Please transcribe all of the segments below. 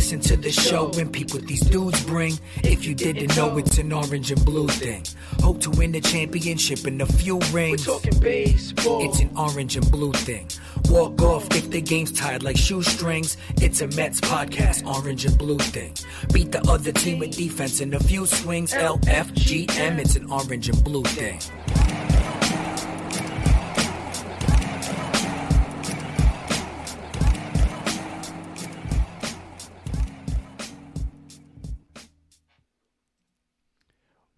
listen to the show and peep what these dudes bring. If you didn't know, it's an orange and blue thing. Hope to win the championship and a few rings. We're talking baseball. It's an orange and blue thing. Walk off if the game's tied like shoestrings. It's a Mets podcast, orange and blue thing. Beat the other team with defense and a few swings. LFGM, it's an orange and blue thing.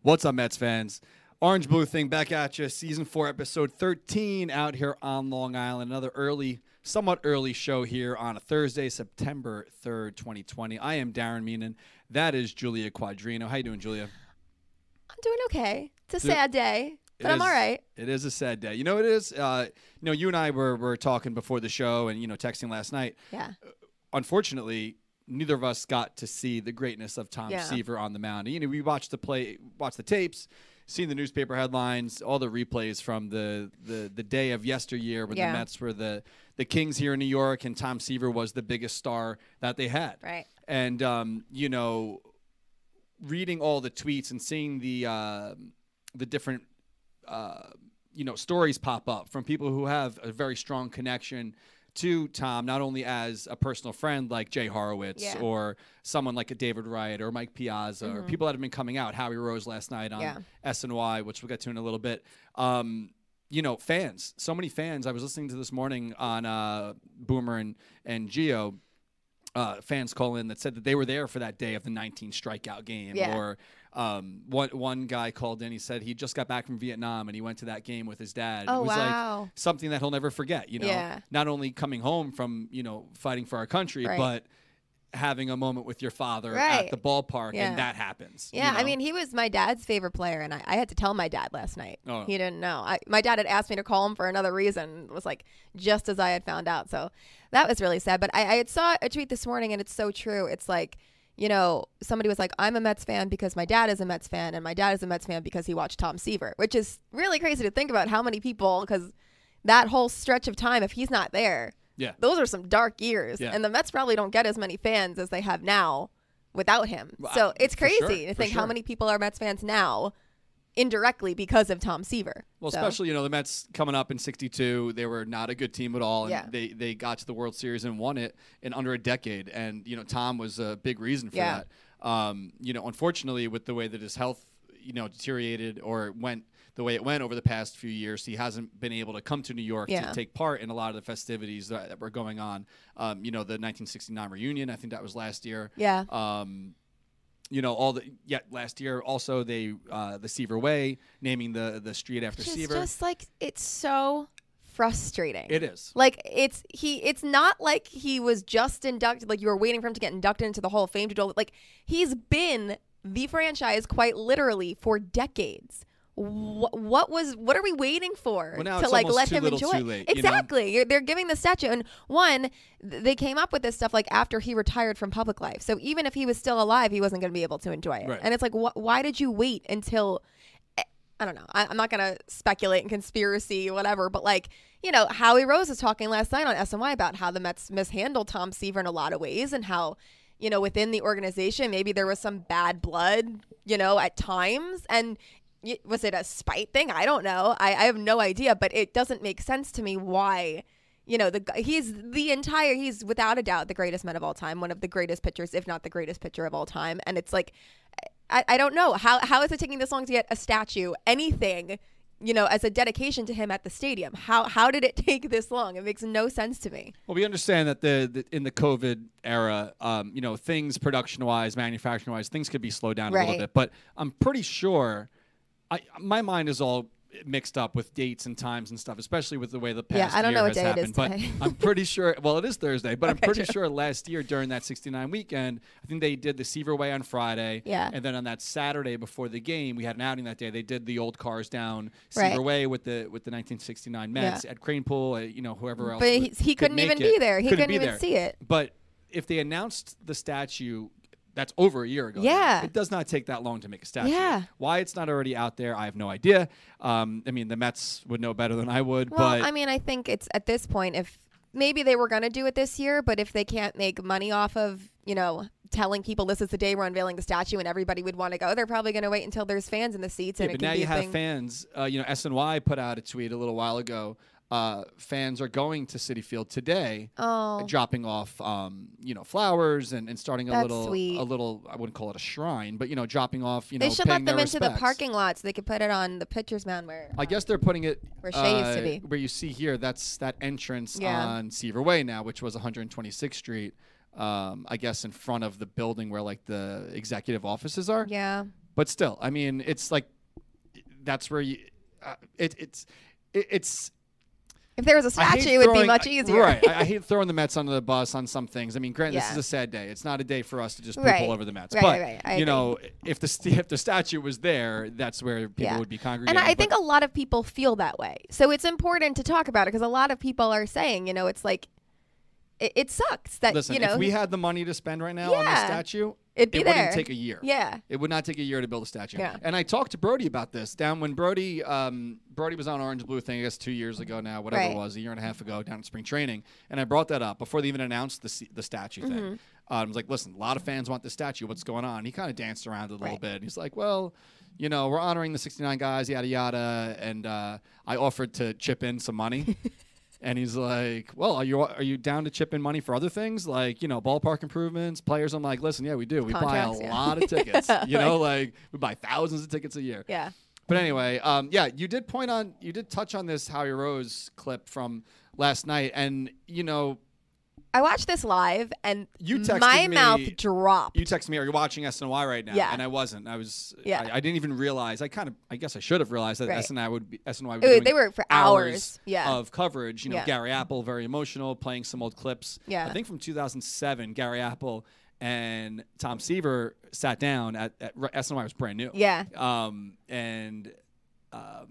What's up, Mets fans? Orange Blue Thing back at you. Season 4, episode 13 out here on Long Island. Another early, somewhat early show here on a Thursday, September 3rd, 2020. I am Darren Meenan. That is Julia Quadrino. How you doing, Julia? I'm doing okay. It's a Do- sad day, but I'm all right. It is a sad day. You know what it is? Uh, you know, you and I were, were talking before the show and, you know, texting last night. Yeah. unfortunately, neither of us got to see the greatness of Tom Yeah. Seaver on the mound. You know, we watched the play, watched the tapes, seen the newspaper headlines, all the replays from the the, the day of yesteryear when Yeah. the Mets were the the Kings here in New York, and Tom Seaver was the biggest star that they had. Right. And um, you know, reading all the tweets and seeing the uh, the different uh, you know stories pop up from people who have a very strong connection to Tom, not only as a personal friend like Jay Horowitz Yeah. or someone like a David Wright or Mike Piazza or people that have been coming out. Howie Rose last night on Yeah. SNY, which we'll get to in a little bit. Um, you know, fans, so many fans. I was listening to this morning on uh, Boomer and and Gio. Uh, fans call in that said that they were there for that day of the 19 strikeout game, Yeah. or um, one one guy called in. He said he just got back from Vietnam and he went to that game with his dad. Oh, it was wow. like something that he'll never forget. You know, Yeah. not only coming home from you know fighting for our country, Right. but having a moment with your father Right. at the ballpark, Yeah. and that happens. you Yeah, I mean, he was my dad's favorite player, and I, I had to tell my dad last night. Oh. He didn't know. I, my dad had asked me to call him for another reason. It was like just as I had found out. So that was really sad. But I, I had saw a tweet this morning, and it's so true. It's like, you know, somebody was like, I'm a Mets fan because my dad is a Mets fan, and my dad is a Mets fan because he watched Tom Seaver, which is really crazy to think about how many people, because that whole stretch of time, if he's not there, yeah. those are some dark years. Yeah. And the Mets probably don't get as many fans as they have now without him. Well, So it's for sure, crazy to think how many people are Mets fans now indirectly because of Tom Seaver. Well, So, especially you know the Mets coming up in '62, they were not a good team at all, and Yeah. they they got to the World Series and won it in under a decade. And you know Tom was a big reason for Yeah. that. Um, you know, unfortunately, with the way that his health you know deteriorated or went the way it went over the past few years, he hasn't been able to come to New York Yeah. to take part in a lot of the festivities that, that were going on. Um, you know, the 1969 reunion, I think that was last year. Yeah. Um, you know all the yeah last year also they uh, the Seaver Way naming the the street after Seaver. just like it's so frustrating. It is. Like it's he it's not like he was just inducted like you were waiting for him to get inducted into the Hall of Fame to do like he's been the franchise quite literally for decades. What, what was what are we waiting for Well, to like let him enjoy? late, you know? exactly. They're giving the statue and one they came up with this stuff like after he retired from public life. So even if he was still alive, he wasn't going to be able to enjoy it. Right. And it's like wh- why did you wait until eh, I don't know. I, I'm not gonna speculate in conspiracy, whatever. But like, you know, Howie Rose was talking last night on SNY about how the Mets mishandled Tom Seaver in a lot of ways, and how, you know, within the organization maybe there was some bad blood, you know, at times, and was it a spite thing? I don't know. I, I have no idea, but it doesn't make sense to me why. You know, the he's the entire he's without a doubt the greatest man of all time, one of the greatest pitchers, if not the greatest pitcher of all time. And it's like I, I don't know how how is it taking this long to get a statue anything you know as a dedication to him at the stadium how how did it take this long it makes no sense to me Well, we understand that the, the in the COVID era, um, you know, things production wise, manufacturing wise, things could be slowed down a little bit. But I'm pretty sure, I my mind is all mixed up with dates and times and stuff, especially with the way the Yeah, past I don't year know what has day it happened. is but. I'm pretty sure. Well, it is Thursday, but I'm pretty true. sure last year during that 69 weekend, I think they did the Seaver Way on Friday. Yeah. And then on that Saturday before the game, we had an outing that day. They did the old cars down Right. Seaver Way with the with the 1969 Mets Yeah. at Kranepool. Uh, you know, whoever else. but would- he, he could couldn't even it. be there he couldn't, be even there. see it But if they announced the statue, that's over a year ago. now. Yeah. it does not take that long to make a statue. Yeah. Why it's not already out there, I have no idea. Um, I mean, the Mets would know better than I would, well but i mean i think it's at this point if maybe they were going to do it this year, but if they can't make money off of, you know, telling people this is the day we're unveiling the statue and everybody would want to go, they're probably going to wait until there's fans in the seats Yeah, and but it can now be you a have thing. fans. Uh, you know, SNY put out a tweet a little while ago. Uh, fans are going to Citi Field today, oh, dropping off, um, you know, flowers and, and starting a That's little, sweet. a little. I wouldn't call it a shrine, but you know, dropping off. You know, they should let them into the parking lot so they could put it on the pitcher's mound where. I guess they're putting it Where Shea used to uh, be. Where you see here, that's that entrance Yeah. on Seaver Way now, which was 126th Street. Um, I guess in front of the building where like the executive offices are. Yeah. But still, I mean, it's like that's where you. Uh, it, it's it, it's If there was a statue, it would be much easier. Right. I, I hate throwing the Mets under the bus on some things. I mean, granted, this is a sad day. It's not a day for us to just poop Right. all over the Mets. Right, but right, I you know, if the st- if the statue was there, that's where people Yeah. would be congregating. And I But- think a lot of people feel that way. So it's important to talk about it because a lot of people are saying, you know, it's like, it, it sucks that, listen, you know, if we had the money to spend right now on the statue, It'd be it wouldn't take a year. yeah. It would not take a year to build a statue. Yeah. And I talked to Brodie about this down when Brodie um, Brodie was on Orange Blue thing, I guess two years ago now, whatever Right. it was, a year and a half ago down at spring training. And I brought that up before they even announced the s- the statue Mm-hmm. thing. Uh, I was like, listen, a lot of fans want the statue. What's going on? He kind of danced around it a little Right. bit. And he's like, well, you know, we're honoring the 69 guys, yada yada. And uh, I offered to chip in some money. And he's like, "Well, are you are you down to chip in money for other things like you know ballpark improvements, players?" I'm like, "Listen, yeah, we do. We buy a yeah. lot of tickets. You know, like we buy thousands of tickets a year. Yeah. But anyway, um, yeah, you did point on, you did touch on this Howie Rose clip from last night, and you know, I watched this live and You texted my me- mouth dropped. you texted me, "Are you watching SNY right now?" Yeah. and I wasn't. I was. Yeah. I, I didn't even realize. I kind of. I guess I should have realized that Right. SNY would be SNY would be Ooh, they were for hours. Yeah. of coverage. You know, Yeah. Gary Apple, very emotional, playing some old clips. Yeah. I think from 2007, Gary Apple and Tom Seaver sat down at, at SNY was brand new. Yeah. Um, and um,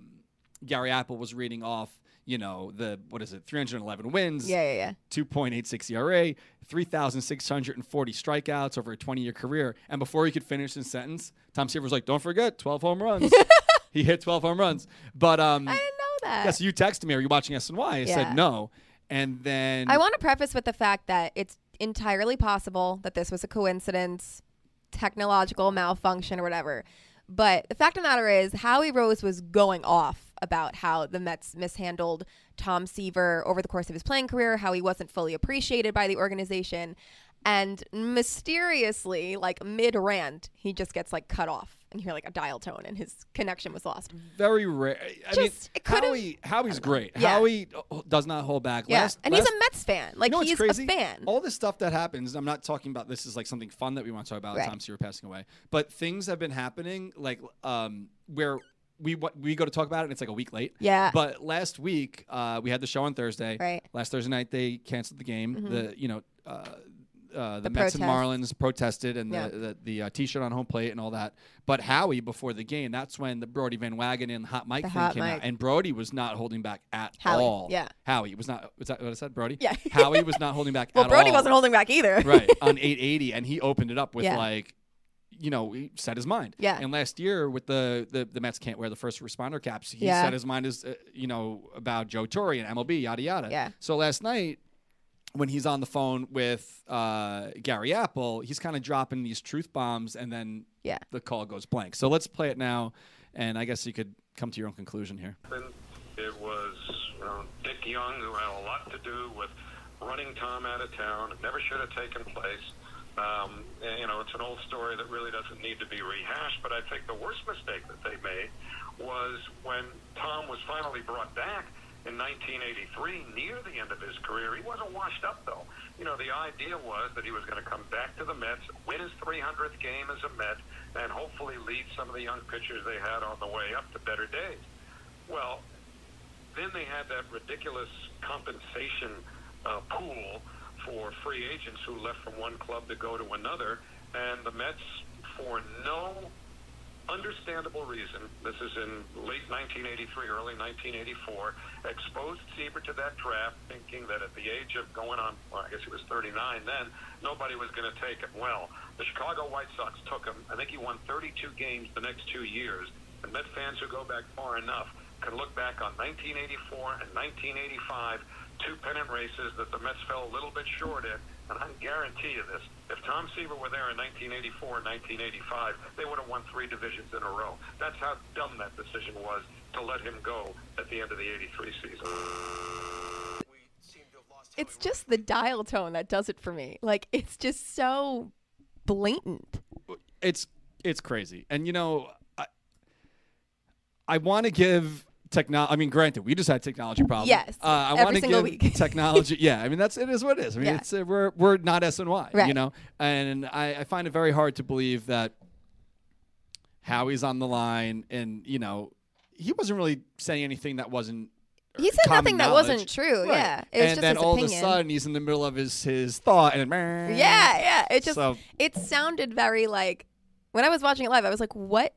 Gary Apple was reading off. You know the what is it? 311 wins, yeah, yeah, yeah. 2.86 ERA, 3,640 strikeouts over a 20-year career. And before he could finish his sentence, Tom Seaver was like, "Don't forget, 12 home runs." he hit 12 home runs. But um, I didn't know that. yeah, so you texted me, "Are you watching SNY?" I Yeah. said no, and then I want to preface with the fact that it's entirely possible that this was a coincidence, technological malfunction, or whatever. But the fact of the matter is, Howie Rose was going off about how the Mets mishandled Tom Seaver over the course of his playing career, how he wasn't fully appreciated by the organization. And mysteriously, like mid rant, he just gets like cut off. And you hear like a dial tone, and his connection was lost. very rare. I mean, Just- could've- Howie, Howie's great. Yeah. Howie uh, does not hold back. Yeah. Last, and last, he's a Mets fan. Like, you know he's crazy? a fan. All this stuff that happens, I'm not talking about this is like something fun that we want to talk about. Right. Tom Seaver passing away, but things have been happening like um, where we we go to talk about it, and it's like a week late. Yeah. But last week uh, we had the show on Thursday. Right. Last Thursday night they canceled the game. Mhm. The you know. Uh, uh, the, The Mets and. Marlins protested and Yeah. the the, the uh, T-shirt on home plate and all that. But Howie before the game, that's when the Brodie Van Wagenen and Hot Mic The thing Hot came out, and Brodie was not holding back at Howie, all. yeah. Howie was not. Was that what I said? Brodie. Yeah. Howie was not holding back well, Brodie all. wasn't holding back either. right on 880, and he opened it up with Yeah. like, you know, he set his mind. Yeah. And last year with the the, the Mets can't wear the first responder caps. He Yeah. set his mind as uh, you know about Joe Torre and MLB yada yada. Yeah. So last night. When he's on the phone with uh, Gary Apple, he's kind of dropping these truth bombs, and then Yeah. the call goes blank. So let's play it now, and I guess you could come to your own conclusion here. It was you know, Dick Young who had a lot to do with running Tom out of town. It never should have taken place. Um, and, you know, it's an old story that really doesn't need to be rehashed. But I think the worst mistake that they made was when Tom was finally brought back in 1983, near the end of his career. He wasn't washed up though. You know, the idea was that he was going to come back to the Mets, win his 300th game as a Met, and hopefully lead some of the young pitchers they had on the way up to better days. Well, then they had that ridiculous compensation uh, pool for free agents who left from one club to go to another, and the Mets, for no understandable reason, this is in late 1983, early 1984, exposed Seaver to that draft, thinking that at the age of going on, well, I guess he was 39 then, nobody was going to take him. Well, the Chicago White Sox took him. I think he won 32 games the next two years. And Met fans who go back far enough can look back on 1984 and 1985, two pennant races that the Mets fell a little bit short in. And I guarantee you this: if Tom Seaver were there in 1984 and 1985, they would have won three divisions in a row. That's how dumb that decision was to let him go at the end of the '83 season. It's just the dial tone that does it for me. Like it's just so blatant. it's it's crazy. And you know, I, I want to give technology. I mean, granted, we just had technology problems. Yes, uh, I every want to single week. technology. Yeah, I mean that's it is what it is. I mean, Yeah. it's uh, we're we're not SNY, you know, and I, I find it very hard to believe that Howie's on the line, and you know, he wasn't really saying anything that wasn't. He said nothing that knowledge. wasn't true. Right. Yeah, it was and just then all opinion. of a sudden he's in the middle of his his thought, and Yeah, yeah. It just So- it sounded very like when I was watching it live, I was like, what?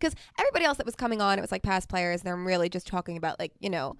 Because everybody else that was coming on, it was like past players, and they're really just talking about like you know,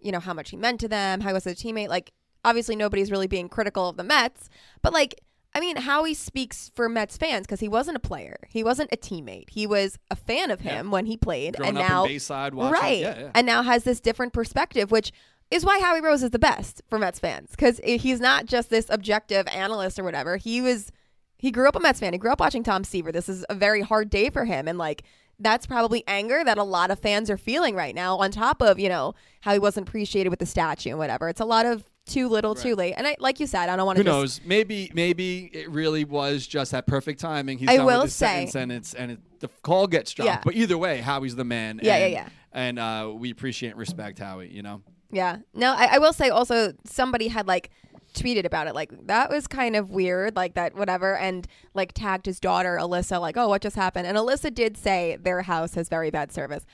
you know how much he meant to them, how he was a teammate. Like obviously nobody's really being critical of the Mets, but like I mean, Howie speaks for Mets fans because he wasn't a player, he wasn't a teammate, he was a fan of him when he played, growing and up now in Bayside, watching, right, yeah, yeah. and now has this different perspective, which is why Howie Rose is the best for Mets fans because he's not just this objective analyst or whatever. He was, he grew up a Mets fan. He grew up watching Tom Seaver. This is a very hard day for him, and like that's probably anger that a lot of fans are feeling right now. On top of you know how he wasn't appreciated with the statue and whatever. It's a lot of too little, too late. And I, like you said, I don't want to. Who knows? Maybe maybe it really was just that perfect timing. He's I done will with his say- sentence and it's and it, the call gets dropped. Yeah. But either way, Howie's the man. Yeah, yeah, and, yeah. And uh, we appreciate and respect Howie. You know. Yeah. No, I, I will say also somebody had like tweeted about it like that was kind of weird like that whatever and like tagged his daughter Alyssa like oh what just happened and Alyssa did say their house has very bad service.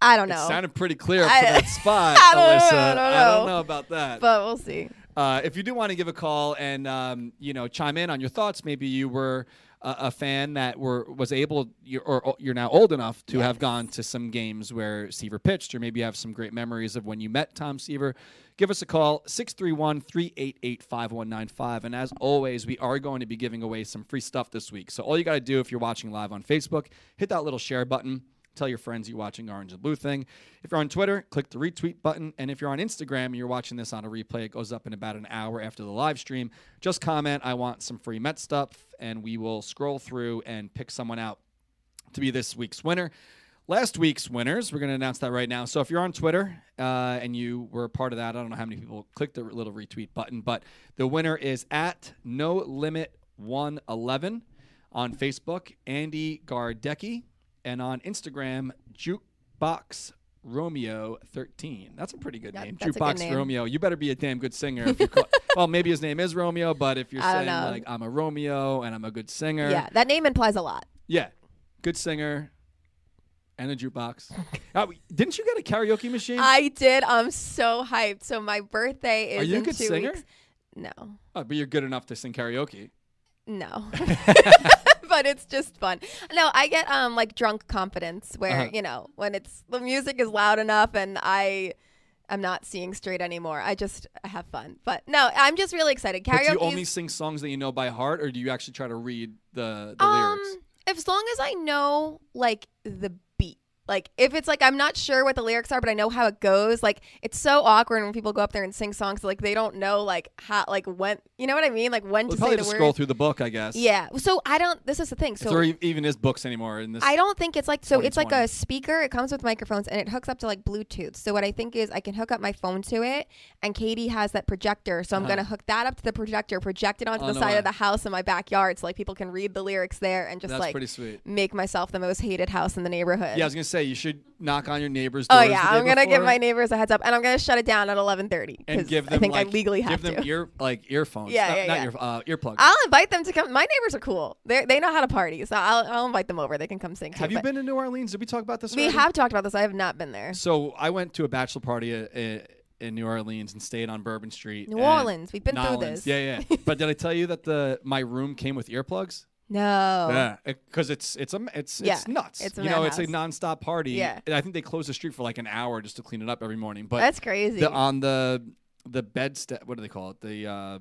I don't It know. sounded pretty clear I- for that spot, I don't know, Alyssa. I don't I don't know. know about that. but we'll see. Uh, if you do want to give a call and um, you know chime in on your thoughts, maybe you were a, a fan that were was able, you're, or you're now old enough to have gone to some games where Seaver pitched, or maybe you have some great memories of when you met Tom Seaver. Give us a call 631-388-5195 and as always we are going to be giving away some free stuff this week. So all you got to do if you're watching live on facebook hit that little share button Tell your friends you're watching Orange and Blue Thing. If you're on Twitter, click the retweet button. And if you're on Instagram and you're watching this on a replay, it goes up in about an hour after the live stream. Just comment, I want some free Met stuff, and we will scroll through and pick someone out to be this week's winner. Last week's winners, we're going to announce that right now. So if you're on Twitter uh, and you were a part of that, I don't know how many people clicked the little retweet button, but the winner is at No Limit 111 on Facebook, Andy Gardecki, and on Instagram, Jukebox Romeo 13. That's a pretty good That- name. a good Jukebox name. Romeo. You better be a damn good singer. If you call, well, maybe his name is Romeo, but if you're I saying like I'm a Romeo and I'm a good singer, Yeah, that name implies a lot. yeah, good singer, and a jukebox. Uh, didn't you get a karaoke machine? I did. I'm so hyped. So my birthday is Are you a good singer? weeks. No. oh, but you're good enough to sing karaoke. No. but it's just fun. No, I get um like drunk confidence where, Uh-huh. you know, when it's the music is loud enough and I I'm not seeing straight anymore. I just have fun. But no, I'm just really excited. But do you only sing songs that you know by heart, or do you actually try to read the, the um lyrics? as long as I know like the. Like if it's like I'm not sure what the lyrics are, but I know how it goes. Like it's so awkward when people go up there and sing songs like they don't know like how like when you know what I mean? Like when Well, to probably say the just words. scroll through the book, I guess. Yeah. So I don't. This is the thing. So there even is books anymore in this. I don't think it's like so. It's like a speaker. It comes with microphones and it hooks up to like Bluetooth. So what I think is I can hook up my phone to it, and Katie has that projector. So I'm Uh-huh. gonna hook that up to the projector, project it onto the side way. of the house in my backyard, so like people can read the lyrics there and just That's like make myself the most hated house in the neighborhood. Yeah, I was gonna say you should knock on your neighbors' door. Oh yeah, I'm gonna give my neighbors a heads up, and I'm gonna shut it down at 11:30 and give them I think like, I legally have give them to. ear like earphones. Yeah, not, yeah, not yeah. ear uh, earplugs. I'll invite them to come. My neighbors are cool. They they know how to party, so I'll I'll invite them over. They can come sing. too, have you been to New Orleans? Did we talk about this? We already? have talked about this. I have not been there. So I went to a bachelor party uh, uh, in New Orleans and stayed on Bourbon Street. New Orleans. We've been through this. Yeah, yeah. but did I tell you that the my room came with earplugs? No. Yeah, because it's it's a it's. Yeah, it's nuts. it's a you know, it's a nonstop party. Yeah. and I think they close the street for like an hour just to clean it up every morning. But That's crazy. the, on the the bed st- what do they call it? The uh, the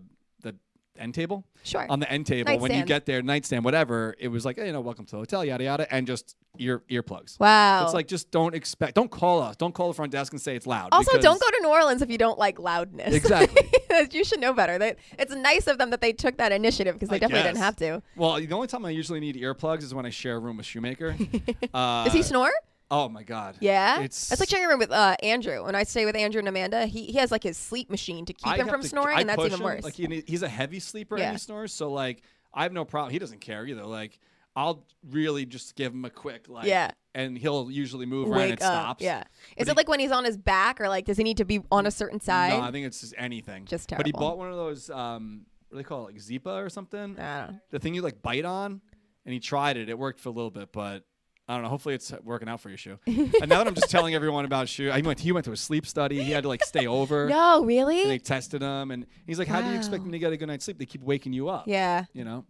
end table. Sure. On the end table, when you get there, nightstand, whatever, it was like, hey, you know, welcome to the hotel, yada yada, and just ear earplugs. Wow. It's like just don't expect, don't call us, don't call the front desk and say it's loud. also, don't go to New Orleans if you don't like loudness. Exactly. you should know better. That it's nice of them that they took that initiative because they I definitely didn't have to. Well, the only time I usually need earplugs is when I share a room with Shoemaker. uh, Does he snore? Oh my god. Yeah, It's it's like sharing a room with uh, Andrew. When I stay with Andrew and Amanda, he, he has like his sleep machine to keep I him from to- snoring, I and that's even him. worse. Like he, he's a heavy sleeper Yeah. and he snores, so like I have no problem. He doesn't care either. Like I'll really just give him a quick like, Yeah. and he'll usually move around and Wake it up. stops. Yeah. But Is he- it like when he's on his back, or like does he need to be on a certain side? No, I think it's just anything. Just terrible. But he bought one of those. Um, what do they call it? Like Zyppah or something. I don't know. The thing you like bite on, and he tried it. It worked for a little bit, but. I don't know. Hopefully, it's working out for you, shoe. and now that I'm just telling everyone about shoe, I went. He went to a sleep study. He had to like stay over. No, And really? they tested him, and he's like, "How do you expect me to get a good night's sleep? They keep waking you up." yeah. You know.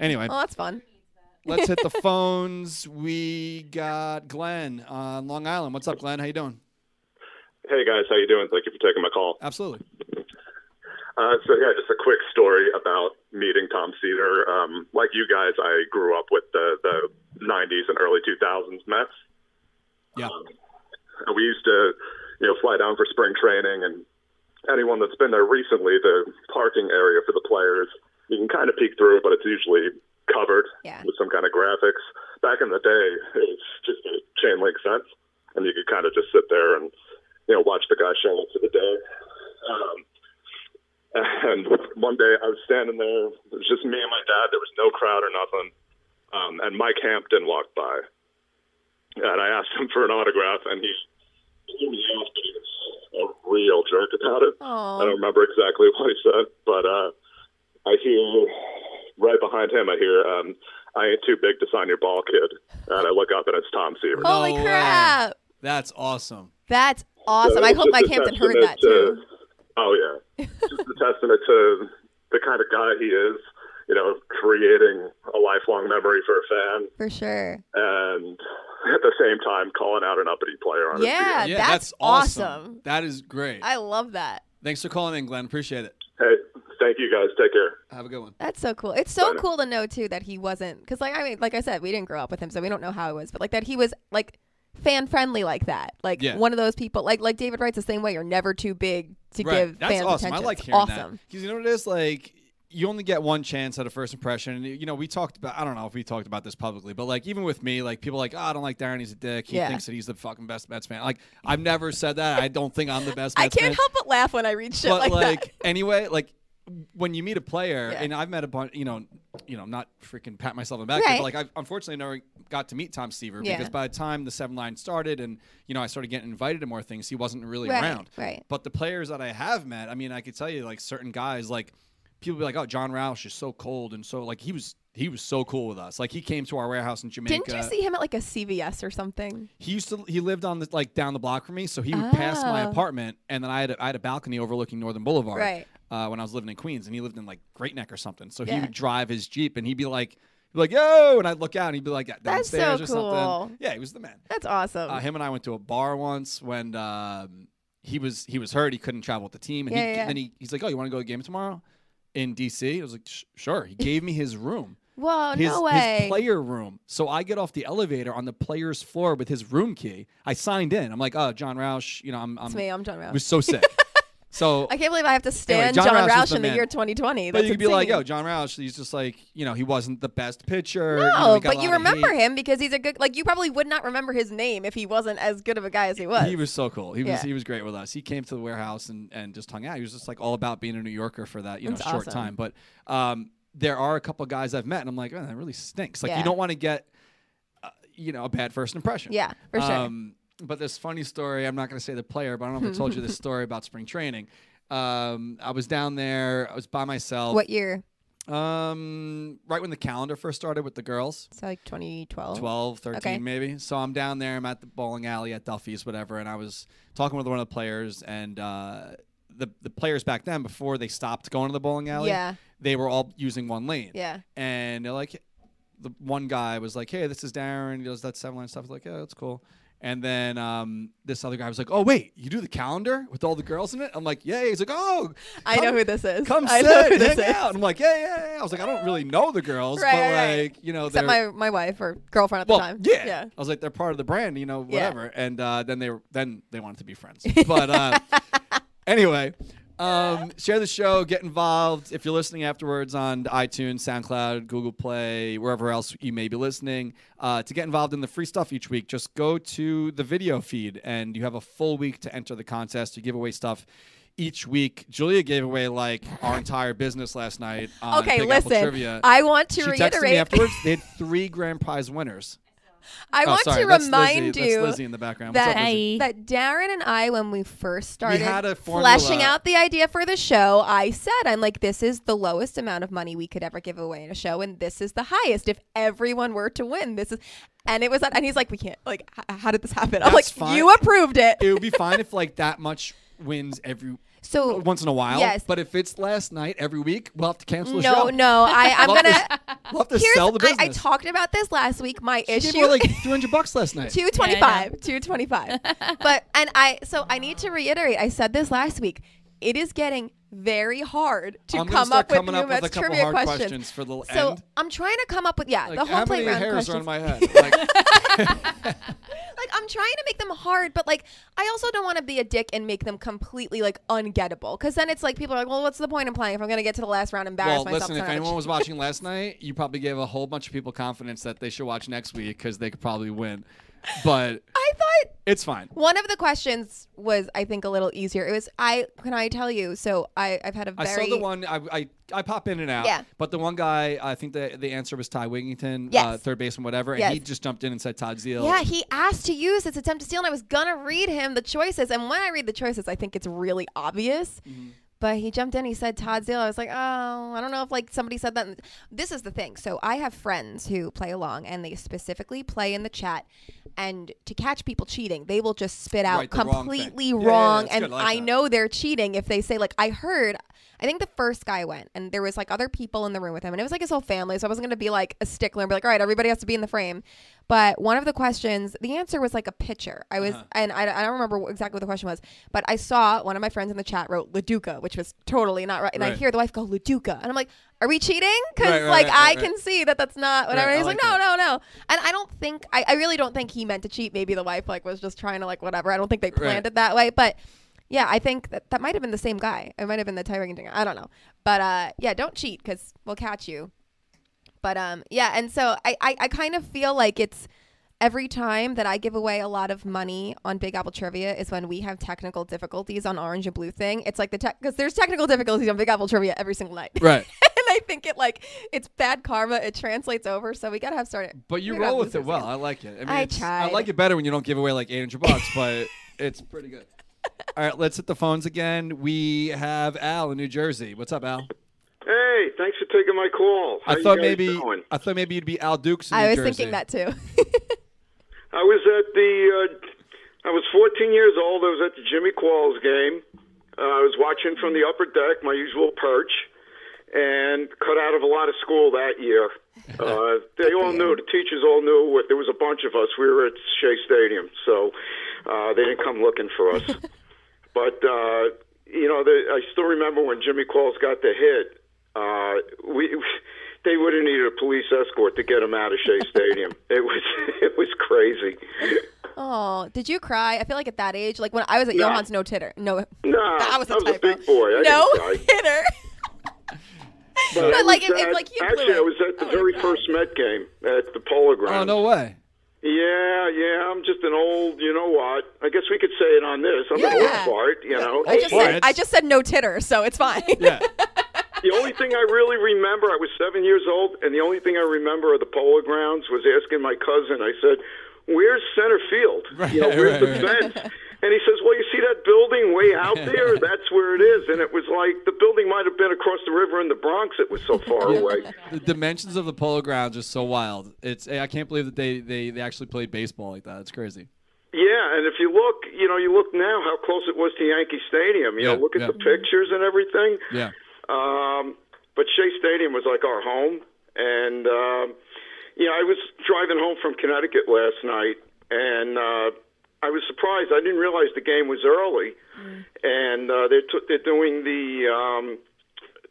Anyway, Oh, that's fun. let's hit the phones. We got Glenn on Long Island. What's up, Glenn? How you doing? Hey guys, how you doing? Thank you for taking my call. Absolutely. Uh, so yeah, just a quick story about meeting Tom Seaver. Um, like you guys, I grew up with the the '90s and early 2000s Mets. Yeah. And we used to, you know, fly down for spring training, and anyone that's been there recently, the parking area for the players, you can kind of peek through it, but it's usually covered Yeah. with some kind of graphics. Back in the day, it was just a chain link fence, and you could kind of just sit there and, you know, watch the guys show up for the day. Um, and one day I was standing there. It was just me and my dad. There was no crowd or nothing. Um, and Mike Hampton walked by. And I asked him for an autograph, and he blew me off, but he was a real jerk about it. I don't remember exactly what he said, but uh, I hear right behind him, I hear, um, I ain't too big to sign your ball, kid. And I look up, and it's Tom Seaver. holy crap! That's awesome. That's awesome. So I hope Mike Hampton heard that too. to- oh yeah, just a testament to the kind of guy he is. You know, creating a lifelong memory for a fan, For sure. and at the same time calling out an uppity player on his Yeah, team. yeah, that's, that's awesome. awesome. That is great. I love that. Thanks for calling in, Glenn. Appreciate it. Hey, thank you guys. Take care. Have a good one. That's so cool. It's so Bye now. cool to know too that he wasn't because like I mean like I said we didn't grow up with him so we don't know how it was but like that he was like fan friendly like that like Yeah. one of those people like like David Wright's the same way you're never too big to right. give That's fans awesome. attention. I like hearing awesome. that because you know what it is like. You only get one chance at a first impression. And, you know, we talked about, I don't know if we talked about this publicly, but like, even with me, like, people are like, oh, I don't like Darren. He's a dick. He Yeah. thinks that he's the fucking best Mets fan. Like, I've never said that. I don't think I'm the best I Mets can't fan. help but laugh when I read shit but like, like that. anyway, like when you meet a player, Yeah. and I've met a bunch, you know, you know, not freaking pat myself on the back, Right. but like I unfortunately never got to meet Tom Seaver Yeah. because by the time the seven line started, and you know, I started getting invited to more things, he wasn't really Right, around. right. But the players that I have met, I mean, I could tell you like certain guys, like people be like, oh, Jon Rauch is so cold and so like he was. He was so cool with us. Like he came to our warehouse in Jamaica. Didn't you see him at like a CVS or something? He used to he lived on the like down the block from me, so he would pass my Oh. apartment, and then I had a, I had a balcony overlooking Northern Boulevard Right. Uh, when I was living in Queens, and he lived in like Great Neck or something. So he would drive his jeep, and he'd be like, he'd be like yo, and I'd look out, and he'd be like That's so or cool. something. Yeah, he was the man. That's awesome. Uh, him and I went to a bar once when um, he was he was hurt, he couldn't travel with the team, and Yeah, he, yeah, yeah. then he, he's like, oh, you want to go to a game tomorrow in DC? I was like, sure. He gave me his room Whoa, his, no way. his player room. So I get off the elevator on the player's floor with his room key. I signed in. I'm like, oh, Jon Rauch, you know, I'm, I'm it's me. I'm Jon Rauch. It was so sick. so I can't believe I have to stand John John, Rauch Rauch the in the man. year 2020. but That's you could be like, yo, John Rauch, he's just like, you know, he wasn't the best pitcher. you know, No, got a but you remember him because he's a good. Like you probably would not remember his name if he wasn't as good of a guy as he was. He was so cool. He was Yeah. he was great with us. He came to the warehouse and, and just hung out. He was just like all about being a New Yorker for that you know That's short awesome. time. But um, there are a couple guys I've met, and I'm like, man, that really stinks. Like Yeah. you don't want to get uh, you know a bad first impression. Yeah, for sure. Um, but this funny story, I'm not going to say the player, but I don't know if I told you this story about spring training. Um, I was down there. I was by myself. what year? Um, right when the calendar first started with the girls. So like 2012. 12, 13 Okay. maybe. So I'm down there. I'm at the bowling alley at Duffy's, whatever. And I was talking with one of the players, and uh, the the players back then, before they stopped going to the bowling alley, Yeah. they were all using one lane. Yeah. And they're like, the one guy was like, "Hey, this is Darren." He does that seven line stuff. I was like, "Yeah, that's cool." And then um, this other guy was like, "Oh wait, you do the calendar with all the girls in it?" I'm like, "Yeah." He's like, "Oh, I know who this is. Come I sit, know who this hang is. out." I'm like, "Yeah, yeah, yeah." I was like, "I don't really know the girls, Right, but right, like, you know, Except my, my wife or girlfriend at well, the time. yeah. Yeah. I was like, they're part of the brand, you know, Yeah. whatever. And uh, then they were then they wanted to be friends. But uh, anyway, um, share the show, get involved. If you're listening afterwards on iTunes, SoundCloud, Google Play, wherever else you may be listening, uh, to get involved in the free stuff each week, just go to the video feed, and you have a full week to enter the contest. You give away stuff. Each week, Julia gave away like our entire business last night. On Okay, Big listen. I want to she texted me reiterate. afterwards. They had three grand prize winners. I Oh, want sorry, to remind Lizzie. you That's Lizzie in the background. That up, Lizzie? that Darren and I, when we first started had a fleshing out the idea for the show, I said, "I'm like, this is the lowest amount of money we could ever give away in a show, and this is the highest. If everyone were to win, this is." And it was, that, and he's like, "We can't. Like, h- how did this happen?" I'm like, fine. "You approved it." it would be fine if like that much wins every So once in a while. Yes. But if it's last night every week, we'll have to cancel the no, show. no, I, I'm We'll gonna. to- we'll have to Here's, sell the I, business. I talked about this last week. My She issue gave away like 300 bucks last night. Two twenty five. Two twenty five. But and I so I need to reiterate. I said this last week. It is getting very hard to I'm come up with coming new up with Mets trivia hard questions. questions for the so end. I'm trying to come up with yeah Like, the how home plate many round hairs are questions. on my head? Like, like I'm trying to make them hard, but like I also don't want to be a dick and make them completely like ungettable. Because then it's like people are like, well, what's the point in playing if I'm gonna get to the last round, and embarrass well, myself? listen, so if anyone was watching last night, you probably gave a whole bunch of people confidence that they should watch next week because they could probably win. But I thought it's fine. One of the questions was, I think, a little easier. It was, I can I tell you? So I, I've had a I very saw the one. I, I I pop in and out. Yeah. But the one guy, I think the the answer was Ty Wigginton, uh, Yes. third baseman, whatever, and Yes. he just jumped in and said Todd Zeile. Yeah, he asked to use this attempt to steal, and I was gonna read him the choices. And when I read the choices, I think it's really obvious. But he jumped in. He said Todd Zeile. I was like, oh, I don't know if like somebody said that. This is the thing. So I have friends who play along, and they specifically play in the chat. And to catch people cheating, they will just spit out Right, the wrong completely Yeah, yeah, wrong. and. I like I that. know they're cheating if they say like I heard. I think the first guy went, and there was like other people in the room with him, and it was like his whole family. So I wasn't gonna be like a stickler and be like, all right, everybody has to be in the frame. But one of the questions, the answer was like a pitcher. I was, Uh-huh. and I, I don't remember exactly what the question was, but I saw one of my friends in the chat wrote Lo Duca, which was totally not right. And I hear the wife go Lo Duca, and I'm like, are we cheating? Because Right, right, like right, I right, can see that that's not whatever. Right, I he's like, like no, no, no. And I don't think, I, I really don't think he meant to cheat. Maybe the wife like was just trying to like whatever. I don't think they planned Right. it that way, but. Yeah, I think that, that might have been the same guy. It might have been the thing. I don't know. But uh, yeah, don't cheat because we'll catch you. But um, yeah, and so I, I, I kind of feel like it's every time that I give away a lot of money on Big Apple Trivia is when we have technical difficulties on Orange and Blue thing. It's like the tech because there's technical difficulties on Big Apple Trivia every single night. Right. and I think it like it's bad karma. It translates over, so we gotta have started. But you roll with it well. again. I like it. I, mean, I it's- I like it better when you don't give away like 800 bucks, but it's pretty good. All right, let's hit the phones again. We have Al in New Jersey. What's up, Al? Hey, thanks for taking my call. How I thought guys maybe doing? I thought maybe you'd be Al Dukas in I New was Jersey. thinking that too. I was at the. Uh, I was 14 years old. I was at the Jimmy Qualls game. Uh, I was watching from the upper deck, my usual perch, and cut out of a lot of school that year. Uh, they all knew. The teachers all knew. What, there was a bunch of us. We were at Shea Stadium, so uh, they didn't come looking for us. but uh, you know, the, I still remember when Jimmy Qualls got the hit. Uh, we they would have needed a police escort to get him out of Shea Stadium. it was it was crazy. oh, did you cry? I feel like at that age, like when I was at No. Johan's no titter. No, Nah, that was a I was a big boy. I no didn't cry. hitter. But, like, if- if, like, you blew actually, I was at the I very first Met game at the Polo Grounds. Oh no way. Yeah, yeah. I'm just an old. You know what? I guess we could say it on this. I'm an old fart. You know. I just said I just said no titter, so it's fine. Yeah. The only thing I really remember, I was seven years old, and the only thing I remember of the Polo Grounds was asking my cousin. I said, "Where's center field? Right, you know, where's right, the right. fence?" And he says, "Well, you see that building way out there? That's where it is." And it was like the building might have been across the river in the Bronx. It was so far away. The dimensions of the polo grounds are so wild. It's I can't believe that they, they, they actually played baseball like that. It's crazy. Yeah, and if you look, you know, you look now how close it was to Yankee Stadium. You Yeah, know, look at yeah. the pictures and everything. Yeah. Um, but Shea Stadium was like our home, and um, you know, I was driving home from Connecticut last night, and uh, I was surprised. I didn't realize the game was early, and uh, they're t- they're doing the um,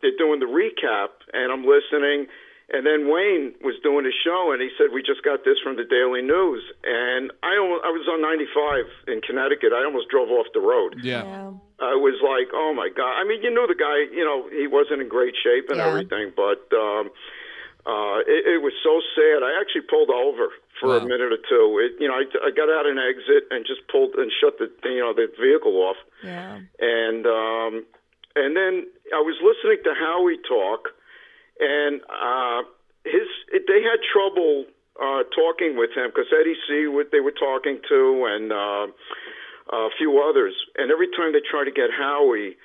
they're doing the recap, and I'm listening. And then Wayne was doing a show, and he said, "We just got this from the Daily News." And I almost, I was on 95 in Connecticut. I almost drove off the road. Yeah. Yeah. I was like, "Oh my god!" I mean, you knew the guy. You know, he wasn't in great shape and Yeah. everything, but um, uh, it, it was so sad. I actually pulled over for a minute or two. It, you know, I, I got out an exit and just pulled and shut the you know the vehicle off Yeah. and um, and then I was listening to Howie talk, and uh, his it, they had trouble uh, talking with him because Eddie C. What they were talking to, and uh, a few others, and every time they tried to get Howie,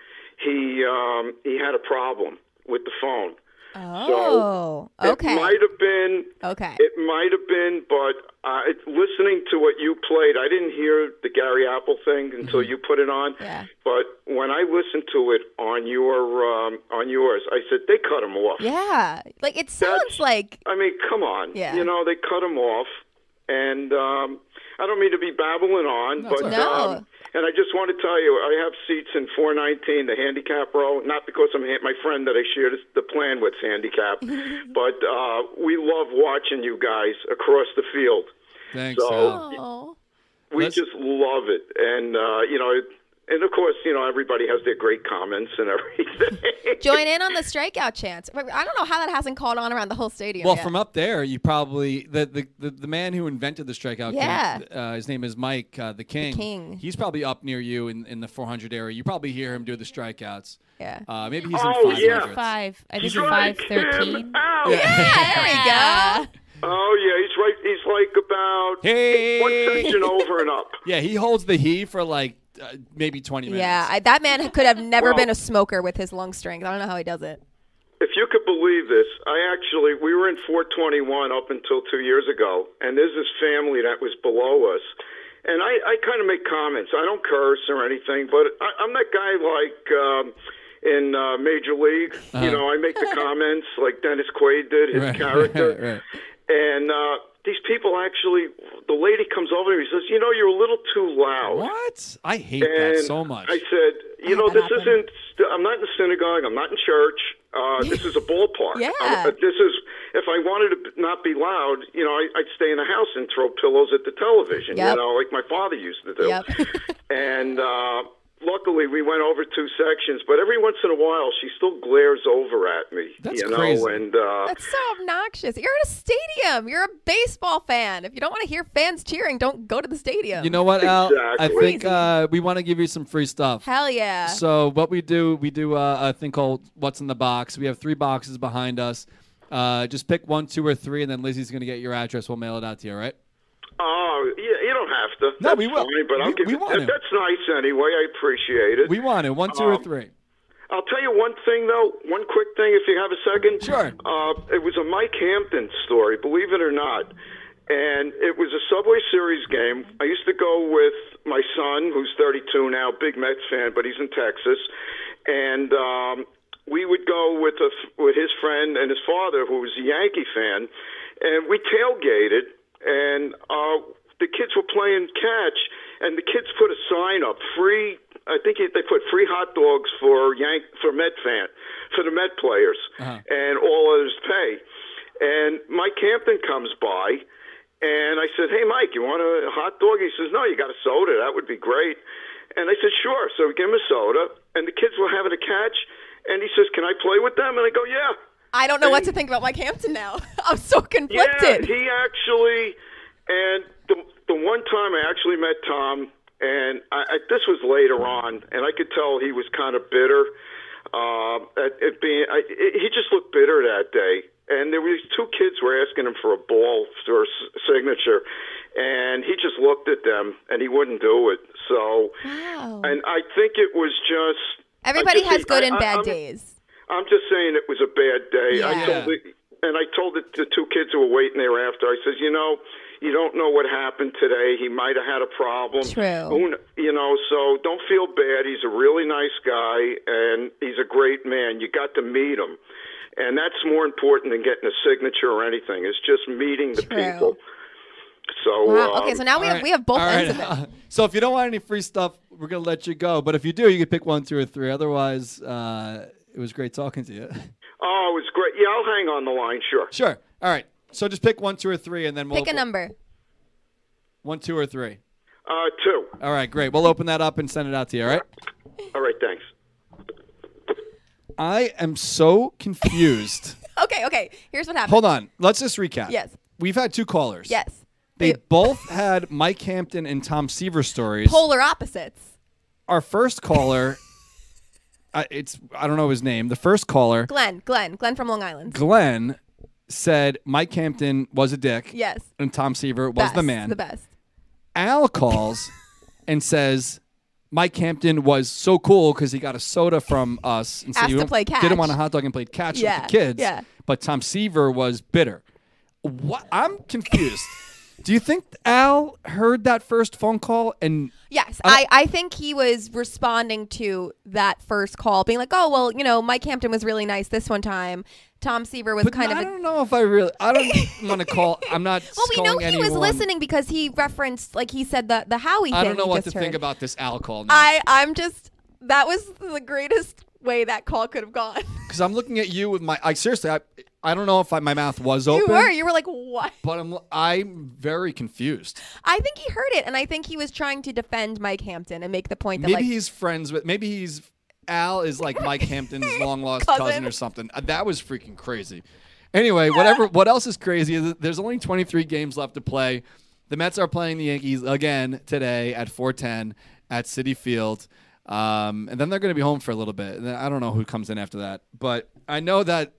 he um, he had a problem with the phone. Oh. okay. It might have been okay. it might have been, but uh, it, listening to what you played, I didn't hear the Gary Apple thing until you put it on. Yeah. But when I listened to it on your um, on yours, I said they cut him off. yeah. Like it sounds That's- like I mean, come on. Yeah. You know, they cut him off, and um, I don't mean to be babbling on, No, but it's all right. um, and I just want to tell you, I have seats in 419, the handicap row. Not because I'm ha- my friend that I shared the plan with handicap, but uh, we love watching you guys across the field. Thanks. So- Al. We Let's- just love it, and uh, you know, and of course, you know, everybody has their great comments and everything. Join in on the strikeout chance. I don't know how that hasn't caught on around the whole stadium. Well, yet. from up there, you probably the the, the, the man who invented the strikeout. king, Yeah. uh, his name is Mike uh, the King. King. He's probably up near you in, in the 400 area. You probably hear him do the strikeouts. yeah. Uh, maybe he's Oh, in yeah. Five. I think he's five him thirteen. out. Yeah, there we go. Oh yeah, he's right. He's like about Hey. one section over and up. Yeah, he holds the he for like uh, maybe 20 minutes. Yeah, I, that man could have never Well- been a smoker with his lung strength. I don't know how he does it. If you could believe this, I actually we were in 421 up until two years ago, and there's this family that was below us, and I, I kind of make comments. I don't curse or anything, but I, I'm that guy like um, in uh, Major League. You know, I make the comments like Dennis Quaid did his Right, character, right, right. and uh, these people actually. The lady comes over to me and says, "You know, you're a little too loud." What? I hate And that so much. I said, you I know, this that happen. isn't. I'm not in the synagogue. I'm not in church. Uh, this is a ballpark. Yeah. I'm- this is. If I wanted to not be loud, you know, I, I'd stay in the house and throw pillows at the television. Yep. You know, like my father used to do. Yep. and uh, luckily, we went over two sections. But every once in a while, she still glares over at me. That's you know, crazy. and uh, That's so obnoxious. You're at a stadium. You're a baseball fan. If you don't want to hear fans cheering, don't go to the stadium. you know what, Al? I think uh, we want to give you some free stuff. Hell yeah. So what we do, we do uh, a thing called "What's in the Box." We have three boxes behind us. Uh, just pick one, two, or three, and then Lizzie's going to get your address. We'll mail it out to you. All right? oh, yeah, you don't have to. No, That's we will. Fine, but I'll We- give we want to. That's nice anyway. I appreciate it. We want it. One, two, or Um, three. I'll tell you one thing though, one quick thing if you have a second. Sure. Uh, it was a Mike Hampton story, believe it or not. And it was a Subway Series game. I used to go with my son, who's 32 now, big Mets fan, but he's in Texas. And um, we would go with a, with his friend and his father, who was a Yankee fan, and we tailgated. And uh, the kids were playing catch, and the kids put a sign up: free. I think they put free hot dogs for Yank for Met fan for the Met players, uh-huh. and all others pay. And Mike Hampton comes by, and I said, "Hey, Mike, you want a hot dog?" He says, "No, you got a soda. That would be great." And I said, "Sure." So we give him a soda, and the kids were having a catch, and he says, "Can I play with them?" And I go, "Yeah." I don't know what to think about Mike Hampton now. I'm so conflicted. Yeah, conflicted. he actually, and the the one time I actually met Tom, and I, I, this was later on, and I could tell he was kind of bitter. Uh, at, at being, I, he just looked bitter that day. And there were these two kids were asking him for a ball for a s- signature, and he just looked at them and he wouldn't do it. So, wow. and I think it was just Everybody just has think- good and bad I'm- days. I'm just saying it was a bad day. I told the, and I told the, the two kids who were waiting there after. I says, you know, you don't know what happened today. He might have had a problem. True. You know, so don't feel bad. He's a really nice guy, and he's a great man. You got to meet him, and that's more important than getting a signature or anything. It's just meeting the True. people. So Wow. um, Okay, so now we All have right, we have both all ends right. of it. so if you don't want any free stuff, we're gonna let you go. But if you do, you can pick one, two, or three. Otherwise, uh, it was great talking to you. oh, it was great. Yeah, I'll hang on the line. Sure. sure. All right. So just pick one, two, or three, and then we'll Pick a number. One, two, or three. Uh, two. All right, great. We'll open that up and send it out to you. All right. All right. Thanks. I am so confused. Okay, okay. Here's what happened. Hold on. Let's just recap. Yes. We've had two callers. Yes. They They- both had Mike Hampton and Tom Seaver stories. Polar opposites. Our first caller, I it's I don't know his name. The first caller, Glenn, Glenn, Glenn from Long Island. Glenn, said Mike Hampton was a dick. Yes. And Tom Seaver was Best, the man. The best. Al calls and says Mike Hampton was so cool because he got a soda from us and said Asked to play didn't want a hot dog and played catch Yeah, with the kids. yeah. But Tom Seaver was bitter. What? I'm confused. Do you think Al heard that first phone call and Yes, I I, think he was responding to that first call, being like, "Oh well, you know, Mike Hampton was really nice this one time. Tom Seaver was but kind I of." I don't know if I really I don't want to call I'm not well, we know he was listening because he referenced, like he said, the the Howie I thing. don't know what to just think about this Al call now. I I'm just that was the greatest way that call could have gone. Because I'm looking at you with my I seriously I I don't know if I, my mouth was open. you were you were like, "What?" But I'm I'm very confused. I think he heard it, and I think he was trying to defend Mike Hampton and make the point that Maybe like he's friends with. Maybe he's Al is like Mike Hampton's long lost cousin. Cousin. or something. Uh, That was freaking crazy. Anyway, whatever. What else is crazy is there's only 23 games left to play. The Mets are playing the Yankees again today at 4:10 at Citi Field, um, and then they're going to be home for a little bit. And I don't know who comes in after that, but I know that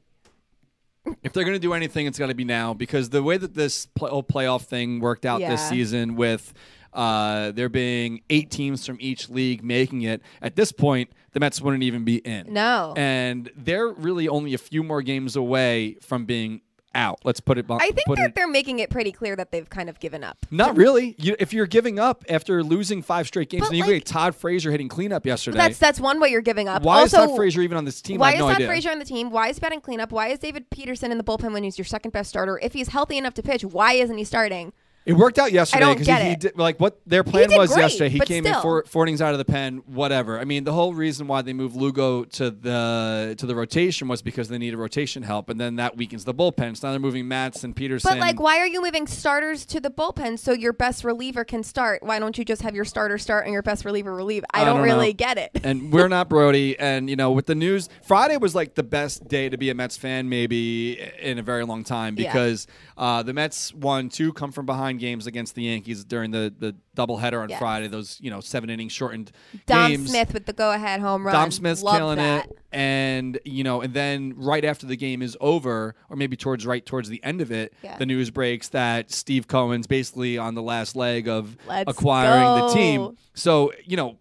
if they're going to do anything, it's got to be now because the way that this play- whole playoff thing worked out this Yeah. season with uh, there being eight teams from each league making it, at this point, the Mets wouldn't even be in. No. And they're really only a few more games away from being out. Let's put it. I think that it, they're making it pretty clear that they've kind of given up. not really. You, if you're giving up after losing five straight games, But, and you like- get Todd Frazier hitting cleanup yesterday. That's that's one way you're giving up. why also, is Todd Frazier even on this team? Why is no Todd idea. Frazier on the team? Why is he batting cleanup? Why is David Peterson in the bullpen when he's your second best starter? If he's healthy enough to pitch, why isn't he starting? It worked out yesterday because get he, did like what their plan was great, yesterday. He came in still. four, four innings out of the pen, whatever. I mean, the whole reason why they moved Lugo to the to the rotation was because they needed rotation help, and then that weakens the bullpen. So now they're moving Matz and Peterson. But like, why are you moving starters to the bullpen so your best reliever can start? Why don't you just have your starter start and your best reliever relieve? I, I don't, don't really know. get it. and we're not Brodie. And you know, with the news, Friday was like the best day to be a Mets fan, maybe in a very long time, Yeah. because uh, the Mets won two come from behind games against the Yankees during the the doubleheader on Yes. Friday. Those you know seven inning shortened Dom games. Smith with the go-ahead home run. Dom Smith's Love killing that. it, and you know, and then right after the game is over, or maybe towards right towards the end of it, Yeah. the news breaks that Steve Cohen's basically on the last leg of Let's acquiring the team. So you know,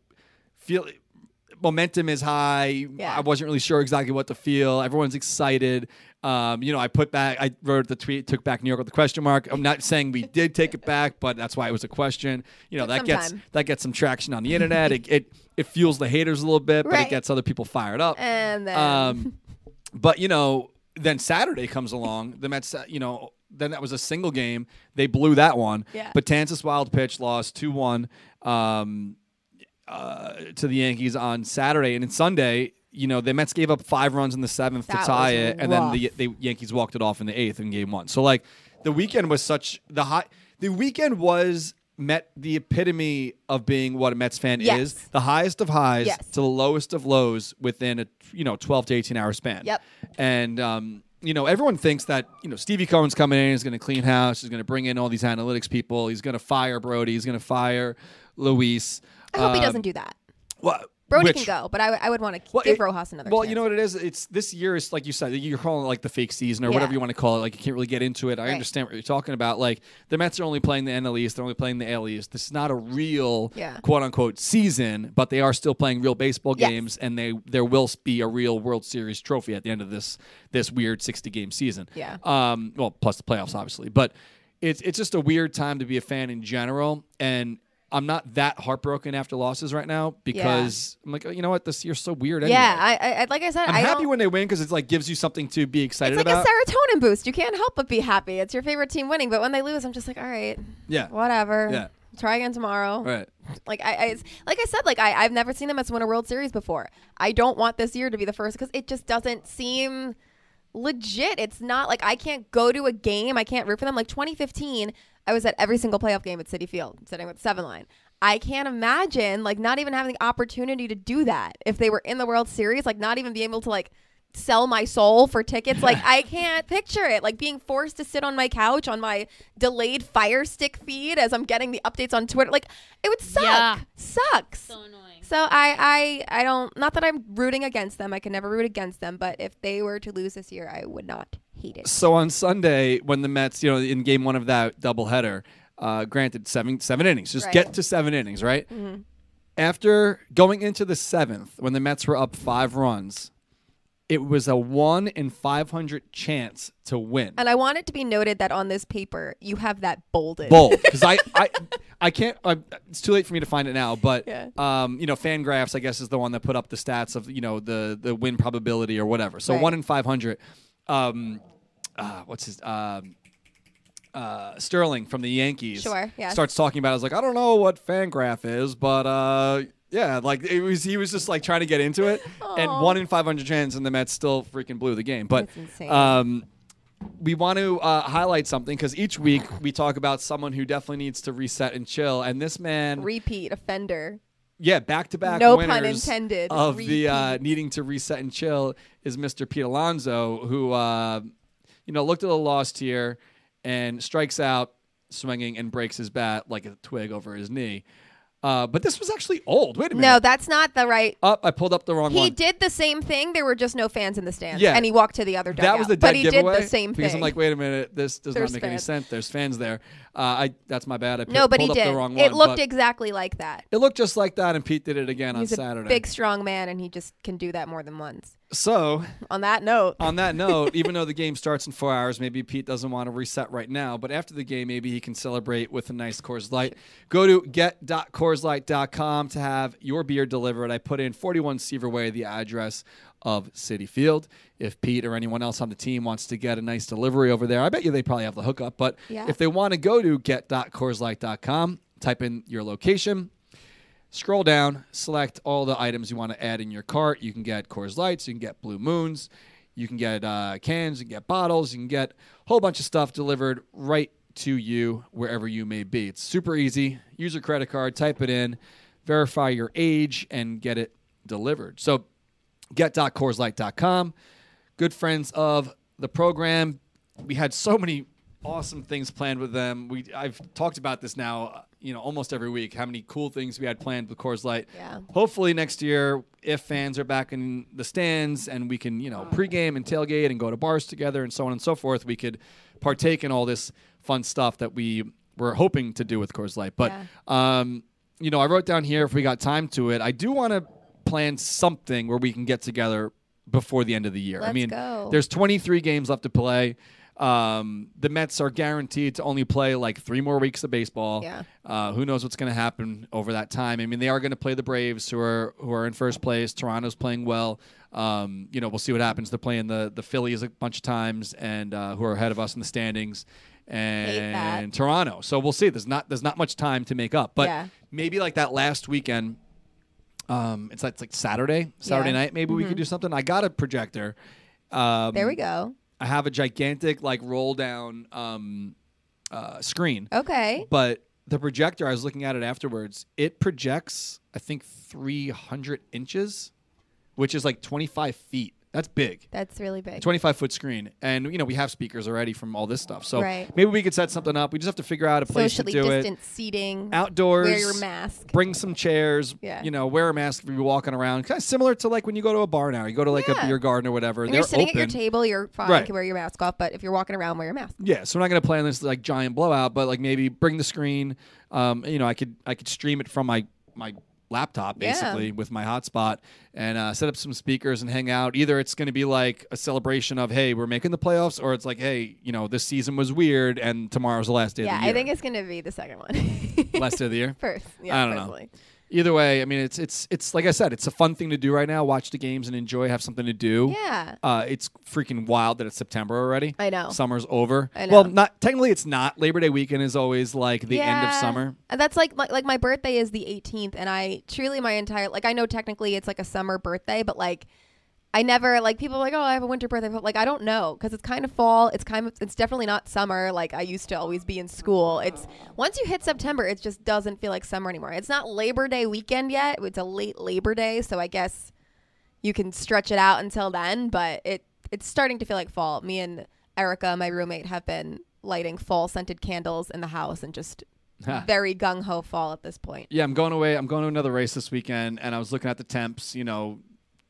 feel momentum is high. Yeah. I wasn't really sure exactly what to feel. Everyone's excited. Um, you know, I put back, I wrote the tweet, took back New York with the question mark. I'm not saying we did take it back, but that's why it was a question. You know, that some gets that gets some traction on the internet. it, it it fuels the haters a little bit, but it gets other people fired up. And then Um, but you know, then Saturday comes along. The Mets, uh, you know, then that was a single game. They blew that one. Yeah. But Kansas Wild pitch lost two one um, uh, to the Yankees on Saturday, and then Sunday. You know, the Mets gave up five runs in the seventh That to tie it, and then the, the Yankees walked it off in the eighth in game one. So like, the weekend was such the high. The weekend was met the epitome of being what a Mets fan Yes. is. The highest of highs Yes. to the lowest of lows within a you know 12 to 18 hour span. Yep. And um, you know everyone thinks that you know Stevie Cohen's coming in, he's going to clean house, he's going to bring in all these analytics people, he's going to fire Brodie, he's going to fire Luis. I hope he Um, doesn't do that. Well, Brodie which- can go, but I, w- I would want to well, give it- Rojas another. Well, chance. you know what it is? It's this year is like you said, you're calling it like the fake season or Yeah. whatever you want to call it. Like you can't really get into it. I Right. understand what you're talking about. Like the Mets are only playing the NL East, they're only playing the AL East. This is not a real Yeah. quote unquote season, but they are still playing real baseball Yes. games, and they there will be a real World Series trophy at the end of this this weird 60 game season. Yeah. Um. Well, plus the playoffs, obviously, but it's it's just a weird time to be a fan in general, and I'm not that heartbroken after losses right now because I'm like, oh, you know what, this year's so weird. Anyway. Yeah, I, I like I said, I'm I happy don't- when they win because it's like gives you something to be excited about. It's like about. a serotonin boost. You can't help but be happy. It's your favorite team winning, but when they lose, I'm just like, all right, yeah, whatever. Yeah. Try again tomorrow. right. Like I, I like I said, like I, I've never seen them as win a World Series before. I don't want this year to be the first because it just doesn't seem legit. It's not like I can't go to a game. I can't root for them. Like 2015, I was at every single playoff game at Citi Field, sitting with seven line. I can't imagine like not even having the opportunity to do that if they were in the World Series. Like not even being able to like sell my soul for tickets. Like I can't picture it. Like being forced to sit on my couch on my delayed Fire Stick feed as I'm getting the updates on Twitter. Like it would suck. Yeah. Sucks. So annoying. So I, I I don't not that I'm rooting against them. I can never root against them, but if they were to lose this year, I would not hate it. So on Sunday, when the Mets, you know, in game one of that doubleheader, uh, granted seven seven innings, just Right. get to seven innings, right? After going into the seventh, when the Mets were up five runs, it was a one in five hundred chance to win. And I want it to be noted that on this paper, you have that bolded. bold because I, I I can't. I, it's too late for me to find it now. But Yeah. um, you know, Fangraphs I guess is the one that put up the stats of you know the the win probability or whatever. So Right. one in five hundred. Um, uh, what's his um. Uh, Sterling from the Yankees Sure, yes. starts talking about. it. I was like, I don't know what Fangraph is, but uh, yeah, like it was. He was just like trying to get into it, and one in five hundred chance, and the Mets still freaking blew the game. But That's insane. um, we want to uh, highlight something because each week we talk about someone who definitely needs to reset and chill. And this man, Repeat offender. yeah, back to back No winners pun intended. of the uh, Repeat. needing to reset and chill is Mr. Pete Alonso, who uh, you know looked at the lost here and strikes out swinging and breaks his bat like a twig over his knee. Uh, but this was actually old. Wait a minute. No, that's not the right. Up, I pulled up the wrong He one. He did the same thing. There were just no fans in the stands. Yeah. And he walked to the other dugout. That was the dead But he giveaway. did the same thing. because thing. I'm like, wait a minute, this does There's not make any sense. There's fans there. Uh, I that's my bad. I no, but he did. the wrong it looked exactly like that. it looked just like that, and Pete did it again He's on a Saturday. big, strong man, and he just can do that more than once. so On that note, on that note, even though the game starts in four hours, maybe Pete doesn't want to reset right now. But after the game, maybe he can celebrate with a nice Coors Light. Go to get.coorslight.com to have your beer delivered. I put in 41 Seaver Way, the address of City Field. If Pete or anyone else on the team wants to get a nice delivery over there, I bet you they probably have the hookup. But Yeah. if they want to go to get.coorslight.com, type in your location. Scroll down, select all the items you want to add in your cart. You can get Coors Lights, you can get Blue Moons, you can get uh, cans, you can get bottles, you can get a whole bunch of stuff delivered right to you wherever you may be. It's super easy. Use your credit card, type it in, verify your age, and get it delivered. So, get.coorslight.com. Good friends of the program. We had so many awesome things planned with them. We I've talked about this now, you know, almost every week. How many cool things we had planned with Coors Light. Yeah. Hopefully next year, if fans are back in the stands and we can, you know, oh, pregame and tailgate and go to bars together and so on and so forth, we could partake in all this fun stuff that we were hoping to do with Coors Light. But um, you know, I wrote down here if we got time to it. I do want to plan something where we can get together before the end of the year. I Let's mean, go. there's 23 games left to play. Um, the Mets are guaranteed to only play like three more weeks of baseball. Yeah. Uh, who knows what's going to happen over that time? I mean, they are going to play the Braves, who are who are in first place. Toronto's playing well. Um, you know, we'll see what happens. They're playing the the Phillies a bunch of times, and uh, who are ahead of us in the standings, and. Toronto. So we'll see. There's not there's not much time to make up, but Yeah. maybe like that last weekend. Um, it's like, it's like Saturday, Saturday Yeah. night. Maybe we could do something. I got a projector. Um, there we go. I have a gigantic like roll down um, uh, screen, Okay. but the projector I was looking at it afterwards. It projects I think 300 inches, which is like 25 feet. That's big. That's really big. 25 foot screen, and you know we have speakers already from all this stuff. So Right. maybe we could set something up. We just have to figure out a place Socially to do it. Socially distant seating. Outdoors, Wear your mask. Bring some chairs. Yeah. You know, wear a mask if you're walking around. Kind of similar to like when you go to a bar now. You go to like Yeah. a beer garden or whatever. You're sitting open. at your table, you're fine. Right. You can wear your mask off, but if you're walking around, wear your mask. Yeah, so we're not gonna plan this like giant blowout, but like maybe bring the screen. Um, you know, I could I could stream it from my my laptop Yeah. basically with my hotspot and uh, set up some speakers and hang out. Either it's going to be like a celebration of hey we're making the playoffs, or it's like hey you know this season was weird and tomorrow's the last day Yeah, of the year. I think it's gonna be the second one. last day of the year. First, yeah, I don't know. Either way, I mean it's it's it's like I said, it's a fun thing to do right now. Watch the games and enjoy, have something to do. Yeah. Uh, it's freaking wild that it's September already. I know. Summer's over. I Well, not technically it's not. Labor Day weekend is always like the end of summer. And that's like my, like my birthday is the 18th, and I truly my entire like I know technically it's like a summer birthday, but like I never like people like oh I have a winter birthday, like I don't know because it's kind of fall. It's kind of it's definitely not summer. Like I used to always be in school. It's once you hit September, it just doesn't feel like summer anymore. It's not Labor Day weekend yet. It's a late Labor Day, so I guess you can stretch it out until then. But it it's starting to feel like fall. Me and Erica, my roommate, have been lighting fall scented candles in the house and just very gung ho fall at this point. Yeah, I'm going away. I'm going to another race this weekend, and I was looking at the temps. You know,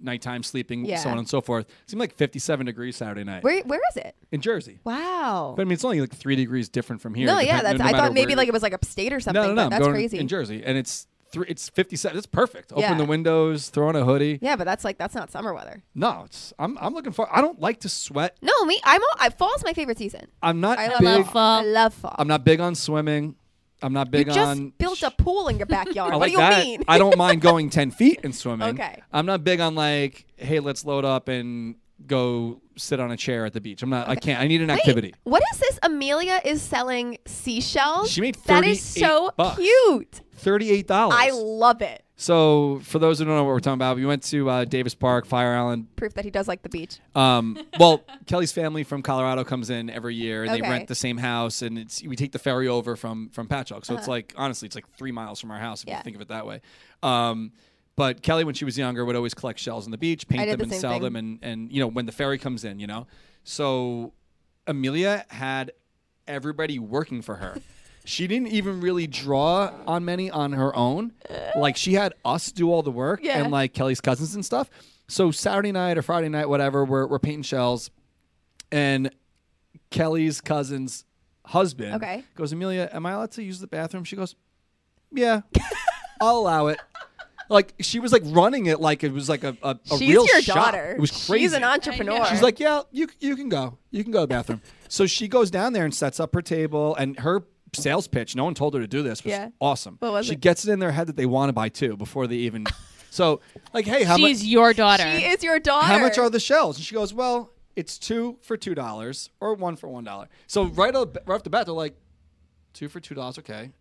nighttime sleeping, Yeah. so on and so forth. It seemed like 57 degrees Saturday night Where where is it? in Jersey. Wow. But I mean, it's only like three degrees different from here. no, yeah, that's. no I thought maybe like it was like upstate or something. No, no, no. but that's going crazy. in Jersey, and it's three. It's 57. It's perfect. Open Yeah. the windows, throw on a hoodie. yeah, but that's like that's not summer weather. No, it's. I'm. I'm looking for. I don't like to sweat. No, me. I'm. All, I, fall's my favorite season. I'm not I love fall. I love fall. I'm not big on swimming. I'm not you big just on. built a pool in your backyard. I what like do you that. mean? I don't mind going 10 feet and swimming. Okay. I'm not big on like, hey, let's load up and go sit on a chair at the beach. I'm not. I can't. I need an Wait, activity. What is this? Amelia is selling seashells. She made That is so bucks. cute. Thirty-eight dollars. I love it. so for those who don't know what we're talking about, we went to uh, Davis Park, Fire Island. Proof that he does like the beach. Um, well, Kelly's family from Colorado comes in every year, and they rent the same house, and it's we take the ferry over from from Patchogue, so it's like honestly, it's like three miles from our house if Uh-huh. Yeah. you think of it that way. Um, but Kelly, when she was younger, would always collect shells on the beach, paint them, the and sell thing. them, and and you know when the ferry comes in, you know. So Amelia had everybody working for her. She didn't even really draw on many on her own. Like she had us do all the work Yeah. and like Kelly's cousins and stuff. So Saturday night or Friday night, whatever, we're, we're painting shells. And Kelly's cousin's husband Okay. goes, Amelia, am I allowed to use the bathroom? She goes, Yeah, I'll allow it. Like she was like running it like it was like a, a, a She's real your shop. daughter. It was crazy. She's an entrepreneur. She's like, yeah, you you can go, you can go to the bathroom. so she goes down there and sets up her table, and her sales pitch. No one told her to do this. Was Yeah. awesome. What was she it? gets it in their head that they want to buy two before they even. so like, hey, how much? She's your daughter. she is your daughter. How much are the shells? And she goes, well, it's two for two dollars or one for one dollar. So right off, right off the bat, they're like, two for two dollars, okay.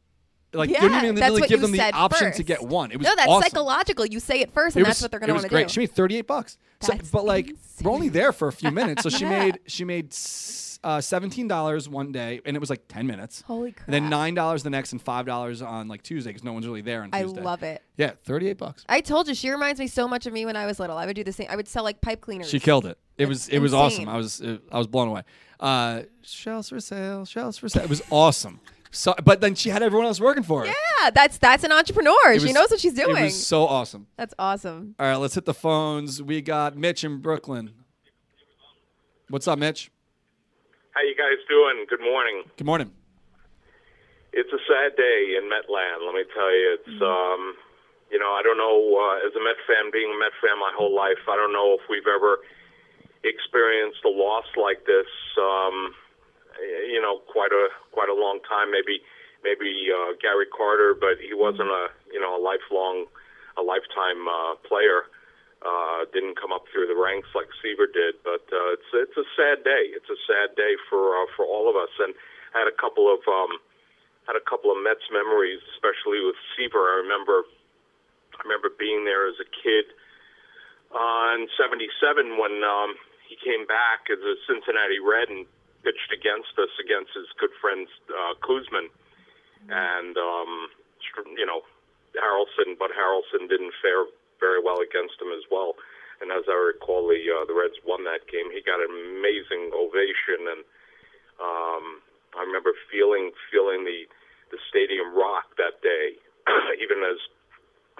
Like you Yeah, didn't even that's really give you them the option to get one. It was no, that's awesome. psychological. You say it first, It and was, that's what they're going to want to great. do. She made thirty eight bucks. So, but like we're only there for a few minutes, so she Yeah. made she made uh, seventeen dollars one day, and it was like ten minutes. Holy crap! And then nine dollars the next, and five dollars on like Tuesday because no one's really there on I love it. Yeah, thirty eight bucks. I told you she reminds me so much of me when I was little. I would do the same. I would sell like pipe cleaners. She killed it. It was it was awesome. I was uh, I was blown away. Uh, shells for sale, shells for sale. It was awesome. So, but then she had everyone else working for her. Yeah, that's that's an entrepreneur. It she was- knows what she's doing. It was so awesome. that's awesome. All right, let's hit the phones. We got Mitch in Brooklyn. What's up, Mitch? How you guys doing? Good morning. Good morning. It's a sad day in Metland. Let me tell you, it's um, you know, I don't know. Uh, as a Met fan, being a Met fan my whole life, I don't know if we've ever experienced a loss like this. Um, you know, quite a quite a long time. Maybe maybe uh, Gary Carter, but he wasn't a you know a lifelong, a lifetime uh, player. Uh, didn't come up through the ranks like Seaver did, but uh, it's it's a sad day. It's a sad day for uh, for all of us. And I had a couple of um, had a couple of Mets memories, especially with Seaver. I remember I remember being there as a kid uh, in '77 when um, he came back as a Cincinnati Red and pitched against us against his good friend uh, Koosman, and um, you know Harrelson, but Harrelson didn't fare very well against him as well. And as I recall, the uh, the Reds won that game. He got an amazing ovation, and um, I remember feeling feeling the the stadium rock that day, even as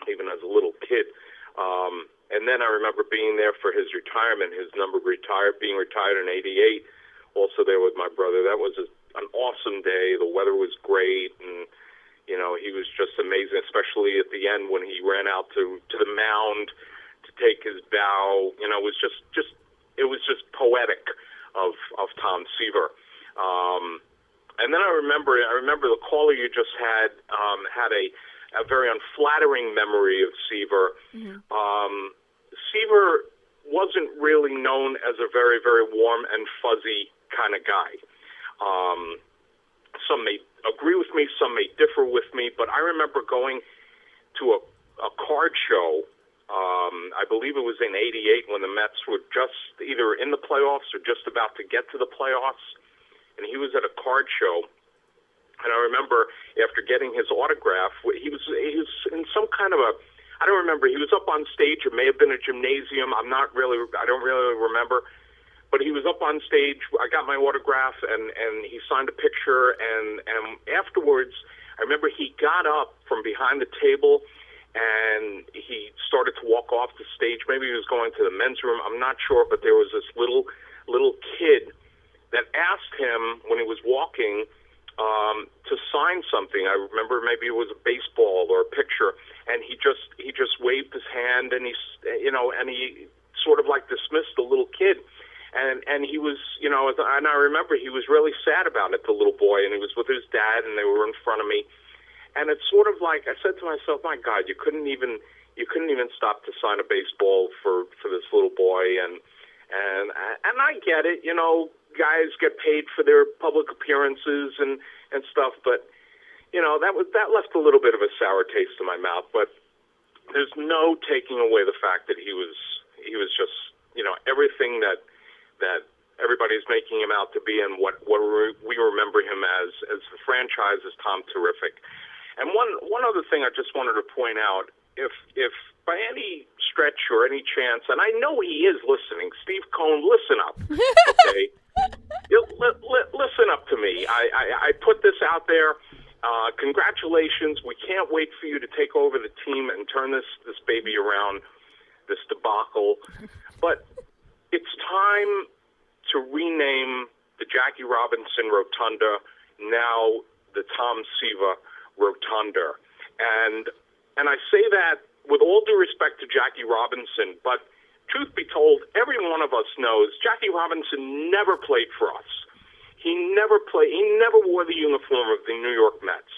even as a little kid. Um, and then I remember being there for his retirement. His number retired, being retired in '88. Also there with my brother. That was a, an awesome day. The weather was great, and you know, he was just amazing, especially at the end when he ran out to to the mound to take his bow. You know, it was just just it was just poetic of of Tom Seaver. Um, and then I remember I remember the caller you just had um, had a a very unflattering memory of Seaver. Um, Seaver wasn't really known as a very very warm and fuzzy kind of guy. Um, some may agree with me, some may differ with me, but I remember going to a, a card show. Um, I believe it was in '88 when the Mets were just either in the playoffs or just about to get to the playoffs, and he was at a card show. And I remember after getting his autograph, he was he was in some kind of a I don't remember. He was up on stage. It may have been a gymnasium. I'm not really. I don't really remember. But he was up on stage. I got my autograph, and and he signed a picture. And and afterwards, I remember he got up from behind the table, and he started to walk off the stage. Maybe he was going to the men's room. I'm not sure. But there was this little little kid that asked him when he was walking um, to sign something. I remember maybe it was a baseball or a picture, and he just he just waved his hand and he you know and he sort of like dismissed the little kid. And and he was, you know, and I remember he was really sad about it, the little boy, and he was with his dad, and they were in front of me, and it's sort of like I said to myself, my God, you couldn't even you couldn't even stop to sign a baseball for for this little boy, and and and I get it, you know, guys get paid for their public appearances and and stuff, but you know that was that left a little bit of a sour taste in my mouth. But there's no taking away the fact that he was he was just you know everything that that everybody's making him out to be, and what what we we remember him as as the franchise is Tom Terrific. And one one other thing I just wanted to point out, if if by any stretch or any chance, and I know he is listening, Steve Cohen, listen up, okay? you, li- li- listen up to me. I, I, I put this out there. Uh, congratulations. We can't wait for you to take over the team and turn this, this baby around, this debacle. But it's time to rename the Jackie Robinson Rotunda now the Tom Seaver Rotunda. And and I say that with all due respect to Jackie Robinson, but truth be told, every one of us knows Jackie Robinson never played for us. He never played. He never wore the uniform of the New York Mets.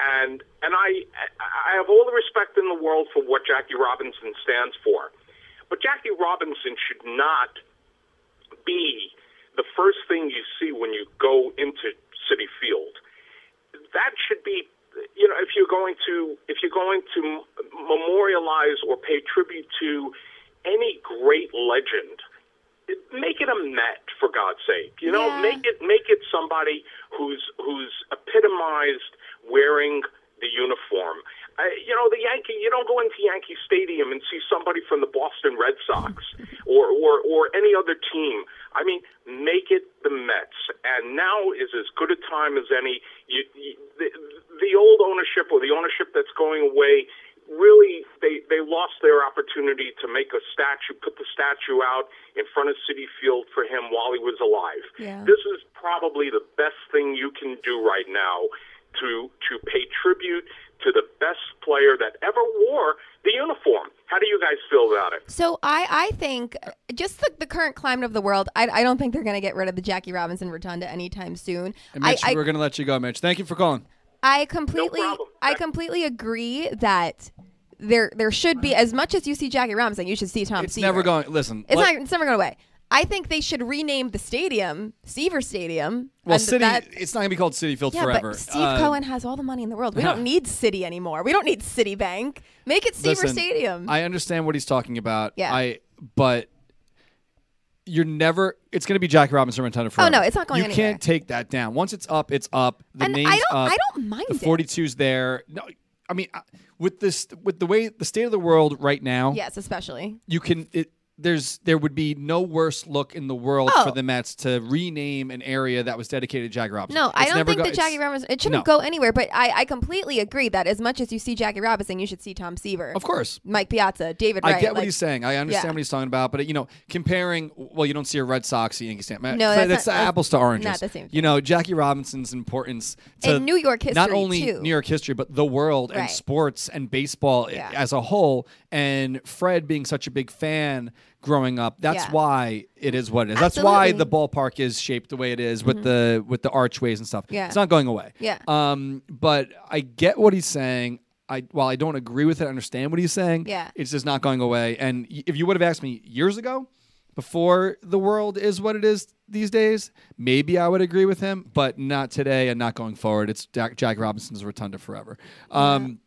And and I I have all the respect in the world for what Jackie Robinson stands for, but Jackie Robinson should not be the first thing you see when you go into Citi Field. That should be, you know, if you're going to if you're going to memorialize or pay tribute to any great legend, make it a Met for God's sake. You know, Yeah. make it make it somebody who's who's epitomized wearing the uniform. You know, the Yankee. You don't go into Yankee Stadium and see somebody from the Boston Red Sox or or or any other team. I mean, make it the Mets. And now is as good a time as any. You, you, the, the old ownership or the ownership that's going away really they they lost their opportunity to make a statue, put the statue out in front of Citi Field for him while he was alive. Yeah. This is probably the best thing you can do right now to to pay tribute to the best player that ever wore the uniform. How do you guys feel about it? So I, I think uh, just the, the current climate of the world, I, I don't think they're going to get rid of the Jackie Robinson Rotunda anytime soon. And Mitch, I, we're gonna let you go, Mitch. Thank you for calling. I completely problem. I completely agree that there there should be as much as you see Jackie Robinson, you should see Tom It's Seaver. never going. Listen, It's let- not it's never going away. I think they should rename the stadium Seaver Stadium. Well, City. that- it's not gonna be called Citi Field yeah, forever. but Steve Uh, Cohen has all the money in the world. We don't need Citi anymore. We don't need Citibank. Make it Seaver listen, Stadium. I understand what he's talking about. Yeah. I but you're never. It's gonna be Jackie Robinson Rotunda forever. Oh, no, it's not going anywhere. You anywhere. can't take that down. Once it's up, it's up. The And I name's don't- up. I don't mind The it. 42's there. No, I mean, uh, with this, with the way the state of the world right now, yes, especially. you can. It, there's there would be no worse look in the world Oh. for the Mets to rename an area that was dedicated to Jackie Robinson. No, I don't think go- that it's- Jackie Robinson. It shouldn't No. go anywhere. But I, I completely agree that as much as you see Jackie Robinson, you should see Tom Seaver, Of course. Mike Piazza, David Wright. I get what like- he's saying. I understand Yeah. what he's talking about, but you know, comparing well, you don't see a Red Sox Yankee stand. No, that's not- that's apples to oranges. not the same You know, Jackie Robinson's importance to In New York history, not only too. New York history, but the world and sports and baseball Yeah. as a whole. And Fred being such a big fan growing up, that's Yeah. why it is what it is. That's why the Mm-hmm. ballpark is shaped the way it is with the with the archways and stuff. Yeah. It's not going away. Yeah. Um, but I get what he's saying. I while I don't agree with it, I understand what he's saying. Yeah. It's just not going away. And if you would have asked me years ago, before the world is what it is these days, maybe I would agree with him, but not today and not going forward. It's Jack, Jack Robinson's rotunda forever. Um,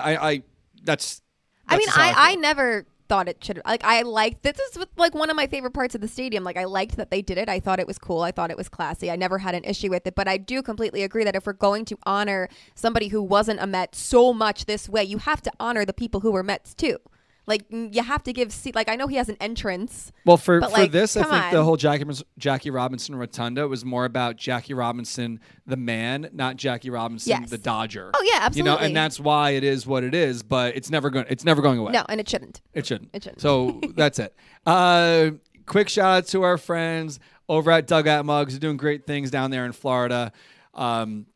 I, I that's. I mean, just I, I never thought it should like I liked this is like one of my favorite parts of the stadium. Like I liked that they did it. I thought it was cool. I thought it was classy. I never had an issue with it. But I do completely agree that if we're going to honor somebody who wasn't a Met so much this way, you have to honor the people who were Mets too. Like you have to give seat. Like I know he has an entrance. Well, for, for like, this, I think the whole Jackie, Jackie Robinson Rotunda was more about Jackie Robinson, the man, not Jackie Robinson, Yes. the Dodger. Oh, yeah, absolutely. You know, and that's why it is what it is. But it's never going. It's never going away. No, and it shouldn't. It shouldn't. It shouldn't. So that's it. Uh, quick shout out to our friends over at Dugout Mugs. They're doing great things down there in Florida. Um,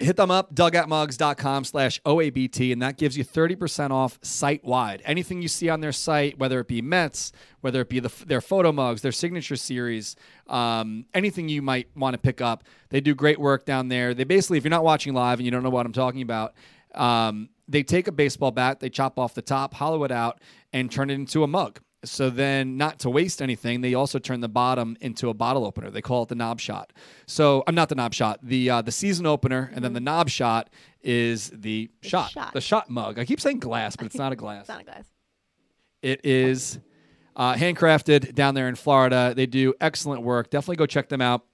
hit them up, dugoutmugs.com slash OABT, and that gives you 30% off site wide. Anything you see on their site, whether it be Mets, whether it be the, their photo mugs, their signature series, um, anything you might want to pick up, they do great work down there. They basically, if you're not watching live and you don't know what I'm talking about, um, they take a baseball bat, they chop off the top, hollow it out, and turn it into a mug. So then, not to waste anything, they also turn the bottom into a bottle opener. They call it the knob shot. So I'm not the knob shot, the uh, the season opener, and then the knob shot is the, shot, shot. the shot mug. I keep saying glass, but it's not a glass. It's not a glass. It is uh, handcrafted down there in Florida. They do excellent work. Definitely go check them out.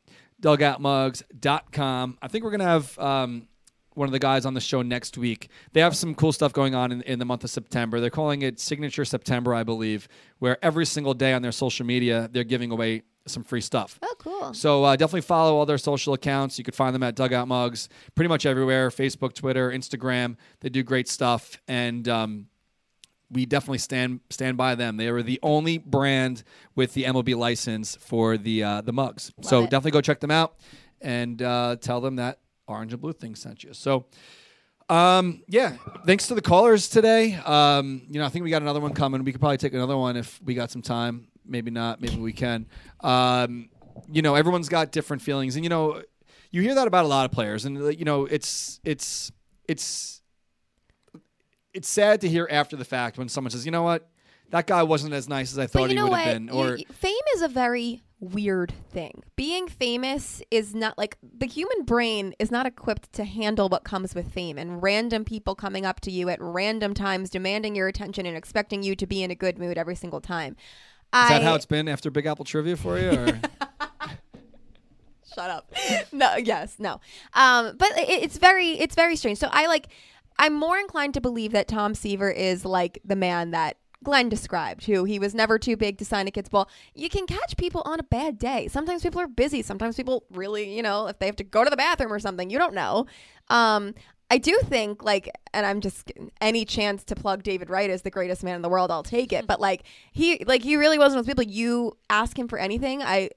Dugoutmugs.com. I think we're going to have um, one of the guys on the show next week. They have some cool stuff going on in, in the month of September. They're calling it Signature September, I believe, where every single day on their social media, they're giving away some free stuff. Oh, cool. So uh, definitely follow all their social accounts. You could find them at Dugout Mugs pretty much everywhere Facebook, Twitter, Instagram. They do great stuff. And um, we definitely stand stand by them. They are the only brand with the MLB license for the uh, the mugs. so it. definitely go check them out and uh, tell them that Orange and Blue thing sent you. So. Um, yeah, thanks to the callers today. Um, you know, I think we got another one coming. We could probably take another one if we got some time. Maybe not. Maybe we can. Um, you know, everyone's got different feelings, and you know, you hear that about a lot of players, and you know, it's it's it's it's sad to hear after the fact when someone says, "You know what, that guy wasn't as nice as I thought you he know would have been," or fame is a very weird thing. Being famous is not like the human brain is not equipped to handle what comes with fame and random people coming up to you at random times demanding your attention and expecting you to be in a good mood every single time. is I, that how it's been after Big Apple trivia for you? Or? Shut up. no, yes, no. Um, but it, it's very, it's very strange. So I like, I'm more inclined to believe that Tom Seaver is like the man that Glenn described, who he was never too big to sign a kid's ball. You can catch people on a bad day. Sometimes people are busy. Sometimes people really, you know, if they have to go to the bathroom or something, you don't know. Um, I do think like, and I'm just any chance to plug David Wright as the greatest man in the world, I'll take it. But like he, like he really was one of those people. You ask him for anything, I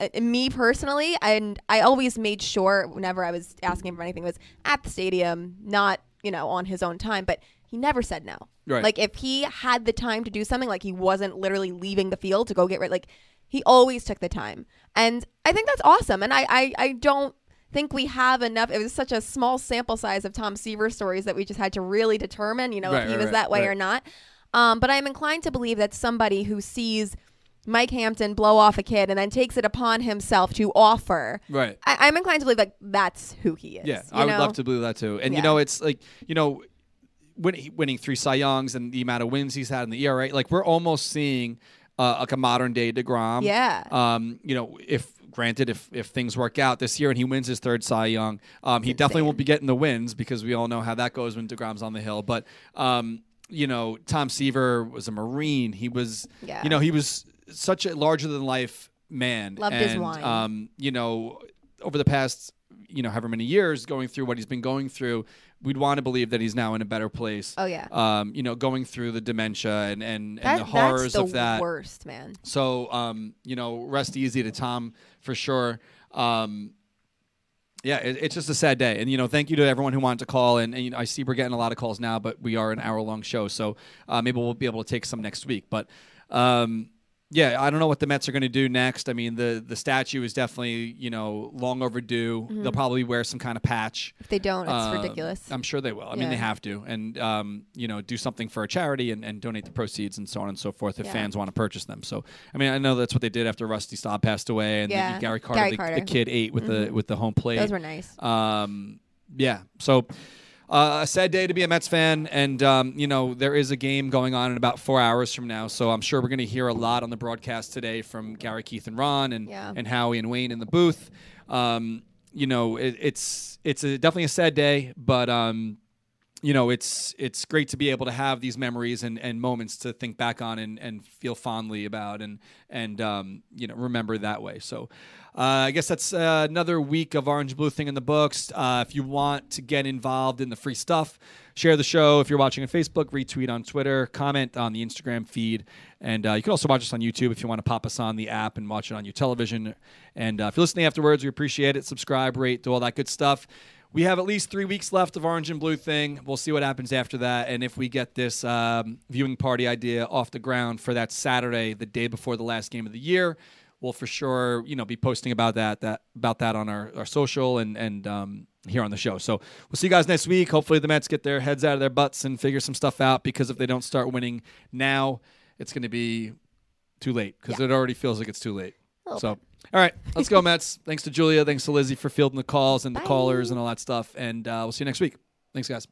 uh, me personally, and I always made sure whenever I was asking him for anything was at the stadium, not you know on his own time. But he never said no. Right. Like if he had the time to do something, like he wasn't literally leaving the field to go get ready. Like he always took the time, and I think that's awesome. And I I, I don't think we have enough. It was such a small sample size of Tom Seaver stories that we just had to really determine, you know, Right, if he right, was that way or not. Um, but I'm inclined to believe that somebody who sees Mike Hampton blow off a kid and then takes it upon himself to offer. right. I, I'm inclined to believe like that's who he is. Yeah, I would love to believe that too. And you know, it's like you know, winning, winning three Cy Youngs and the amount of wins he's had in the ERA, like we're almost seeing uh, like a modern day Degrom. Yeah. Um, you know, if granted, if if things work out this year and he wins his third Cy Young, um, he definitely won't be getting the wins because we all know how that goes when Degrom's on the hill. But um, you know, Tom Seaver was a Marine. He was, Yeah. you know, he was such a larger than life man. Loved and, his wine. Um, you know, over the past, you know, however many years going through what he's been going through, we'd want to believe that he's now in a better place. Oh, yeah. Um, you know, going through the dementia and and, That, and the horrors that's the of that. worst, man. So, um, you know, rest easy to Tom for sure. Um, yeah, it, it's just a sad day, and you know, thank you to everyone who wanted to call. And, and you know, I see we're getting a lot of calls now, but we are an hour long show, so uh, maybe we'll be able to take some next week. But um, yeah, I don't know what the Mets are going to do next. I mean, the the statue is definitely you know long overdue. They'll probably wear some kind of patch. If they don't, it's Uh, ridiculous. I'm sure they will. I mean, they have to, and um, you know, do something for a charity and, and donate the proceeds and so on and so forth if Yeah. fans want to purchase them. So, I mean, I know that's what they did after Rusty Staub passed away, and Yeah. the, Gary Carter, Gary the, Carter. the kid ate with the with the home plate. Those were nice. Um, yeah. So. Uh, a sad day to be a Mets fan, and um, you know there is a game going on in about four hours from now, so I'm sure we're going to hear a lot on the broadcast today from Gary, Keith, and Ron, and Yeah. and Howie and Wayne in the booth. Um, you know, it, it's it's a, definitely a sad day, but um, you know, it's it's great to be able to have these memories and, and moments to think back on and, and feel fondly about and and um, you know remember that way. So I guess that's uh, another week of Orange Blue thing in the books. Uh, if you want to get involved in the free stuff, share the show. If you're watching on Facebook, retweet on Twitter, comment on the Instagram feed, and uh, you can also watch us on YouTube if you want to pop us on the app and watch it on your television. And uh, if you're listening afterwards, we appreciate it. Subscribe, rate, do all that good stuff. We have at least three weeks left of Orange and Blue thing. We'll see what happens after that, and if we get this um, viewing party idea off the ground for that Saturday, the day before the last game of the year, we'll for sure, you know, be posting about that that about that on our, our social and and um, here on the show. So we'll see you guys next week. Hopefully, the Mets get their heads out of their butts and figure some stuff out because if they don't start winning now, it's going to be too late because Yeah. it already feels like it's too late. So, all right, let's go, Mets. Thanks to Julia. Thanks to Lizzie for fielding the calls and the Bye. callers and all that stuff. And uh, we'll see you next week. Thanks, guys.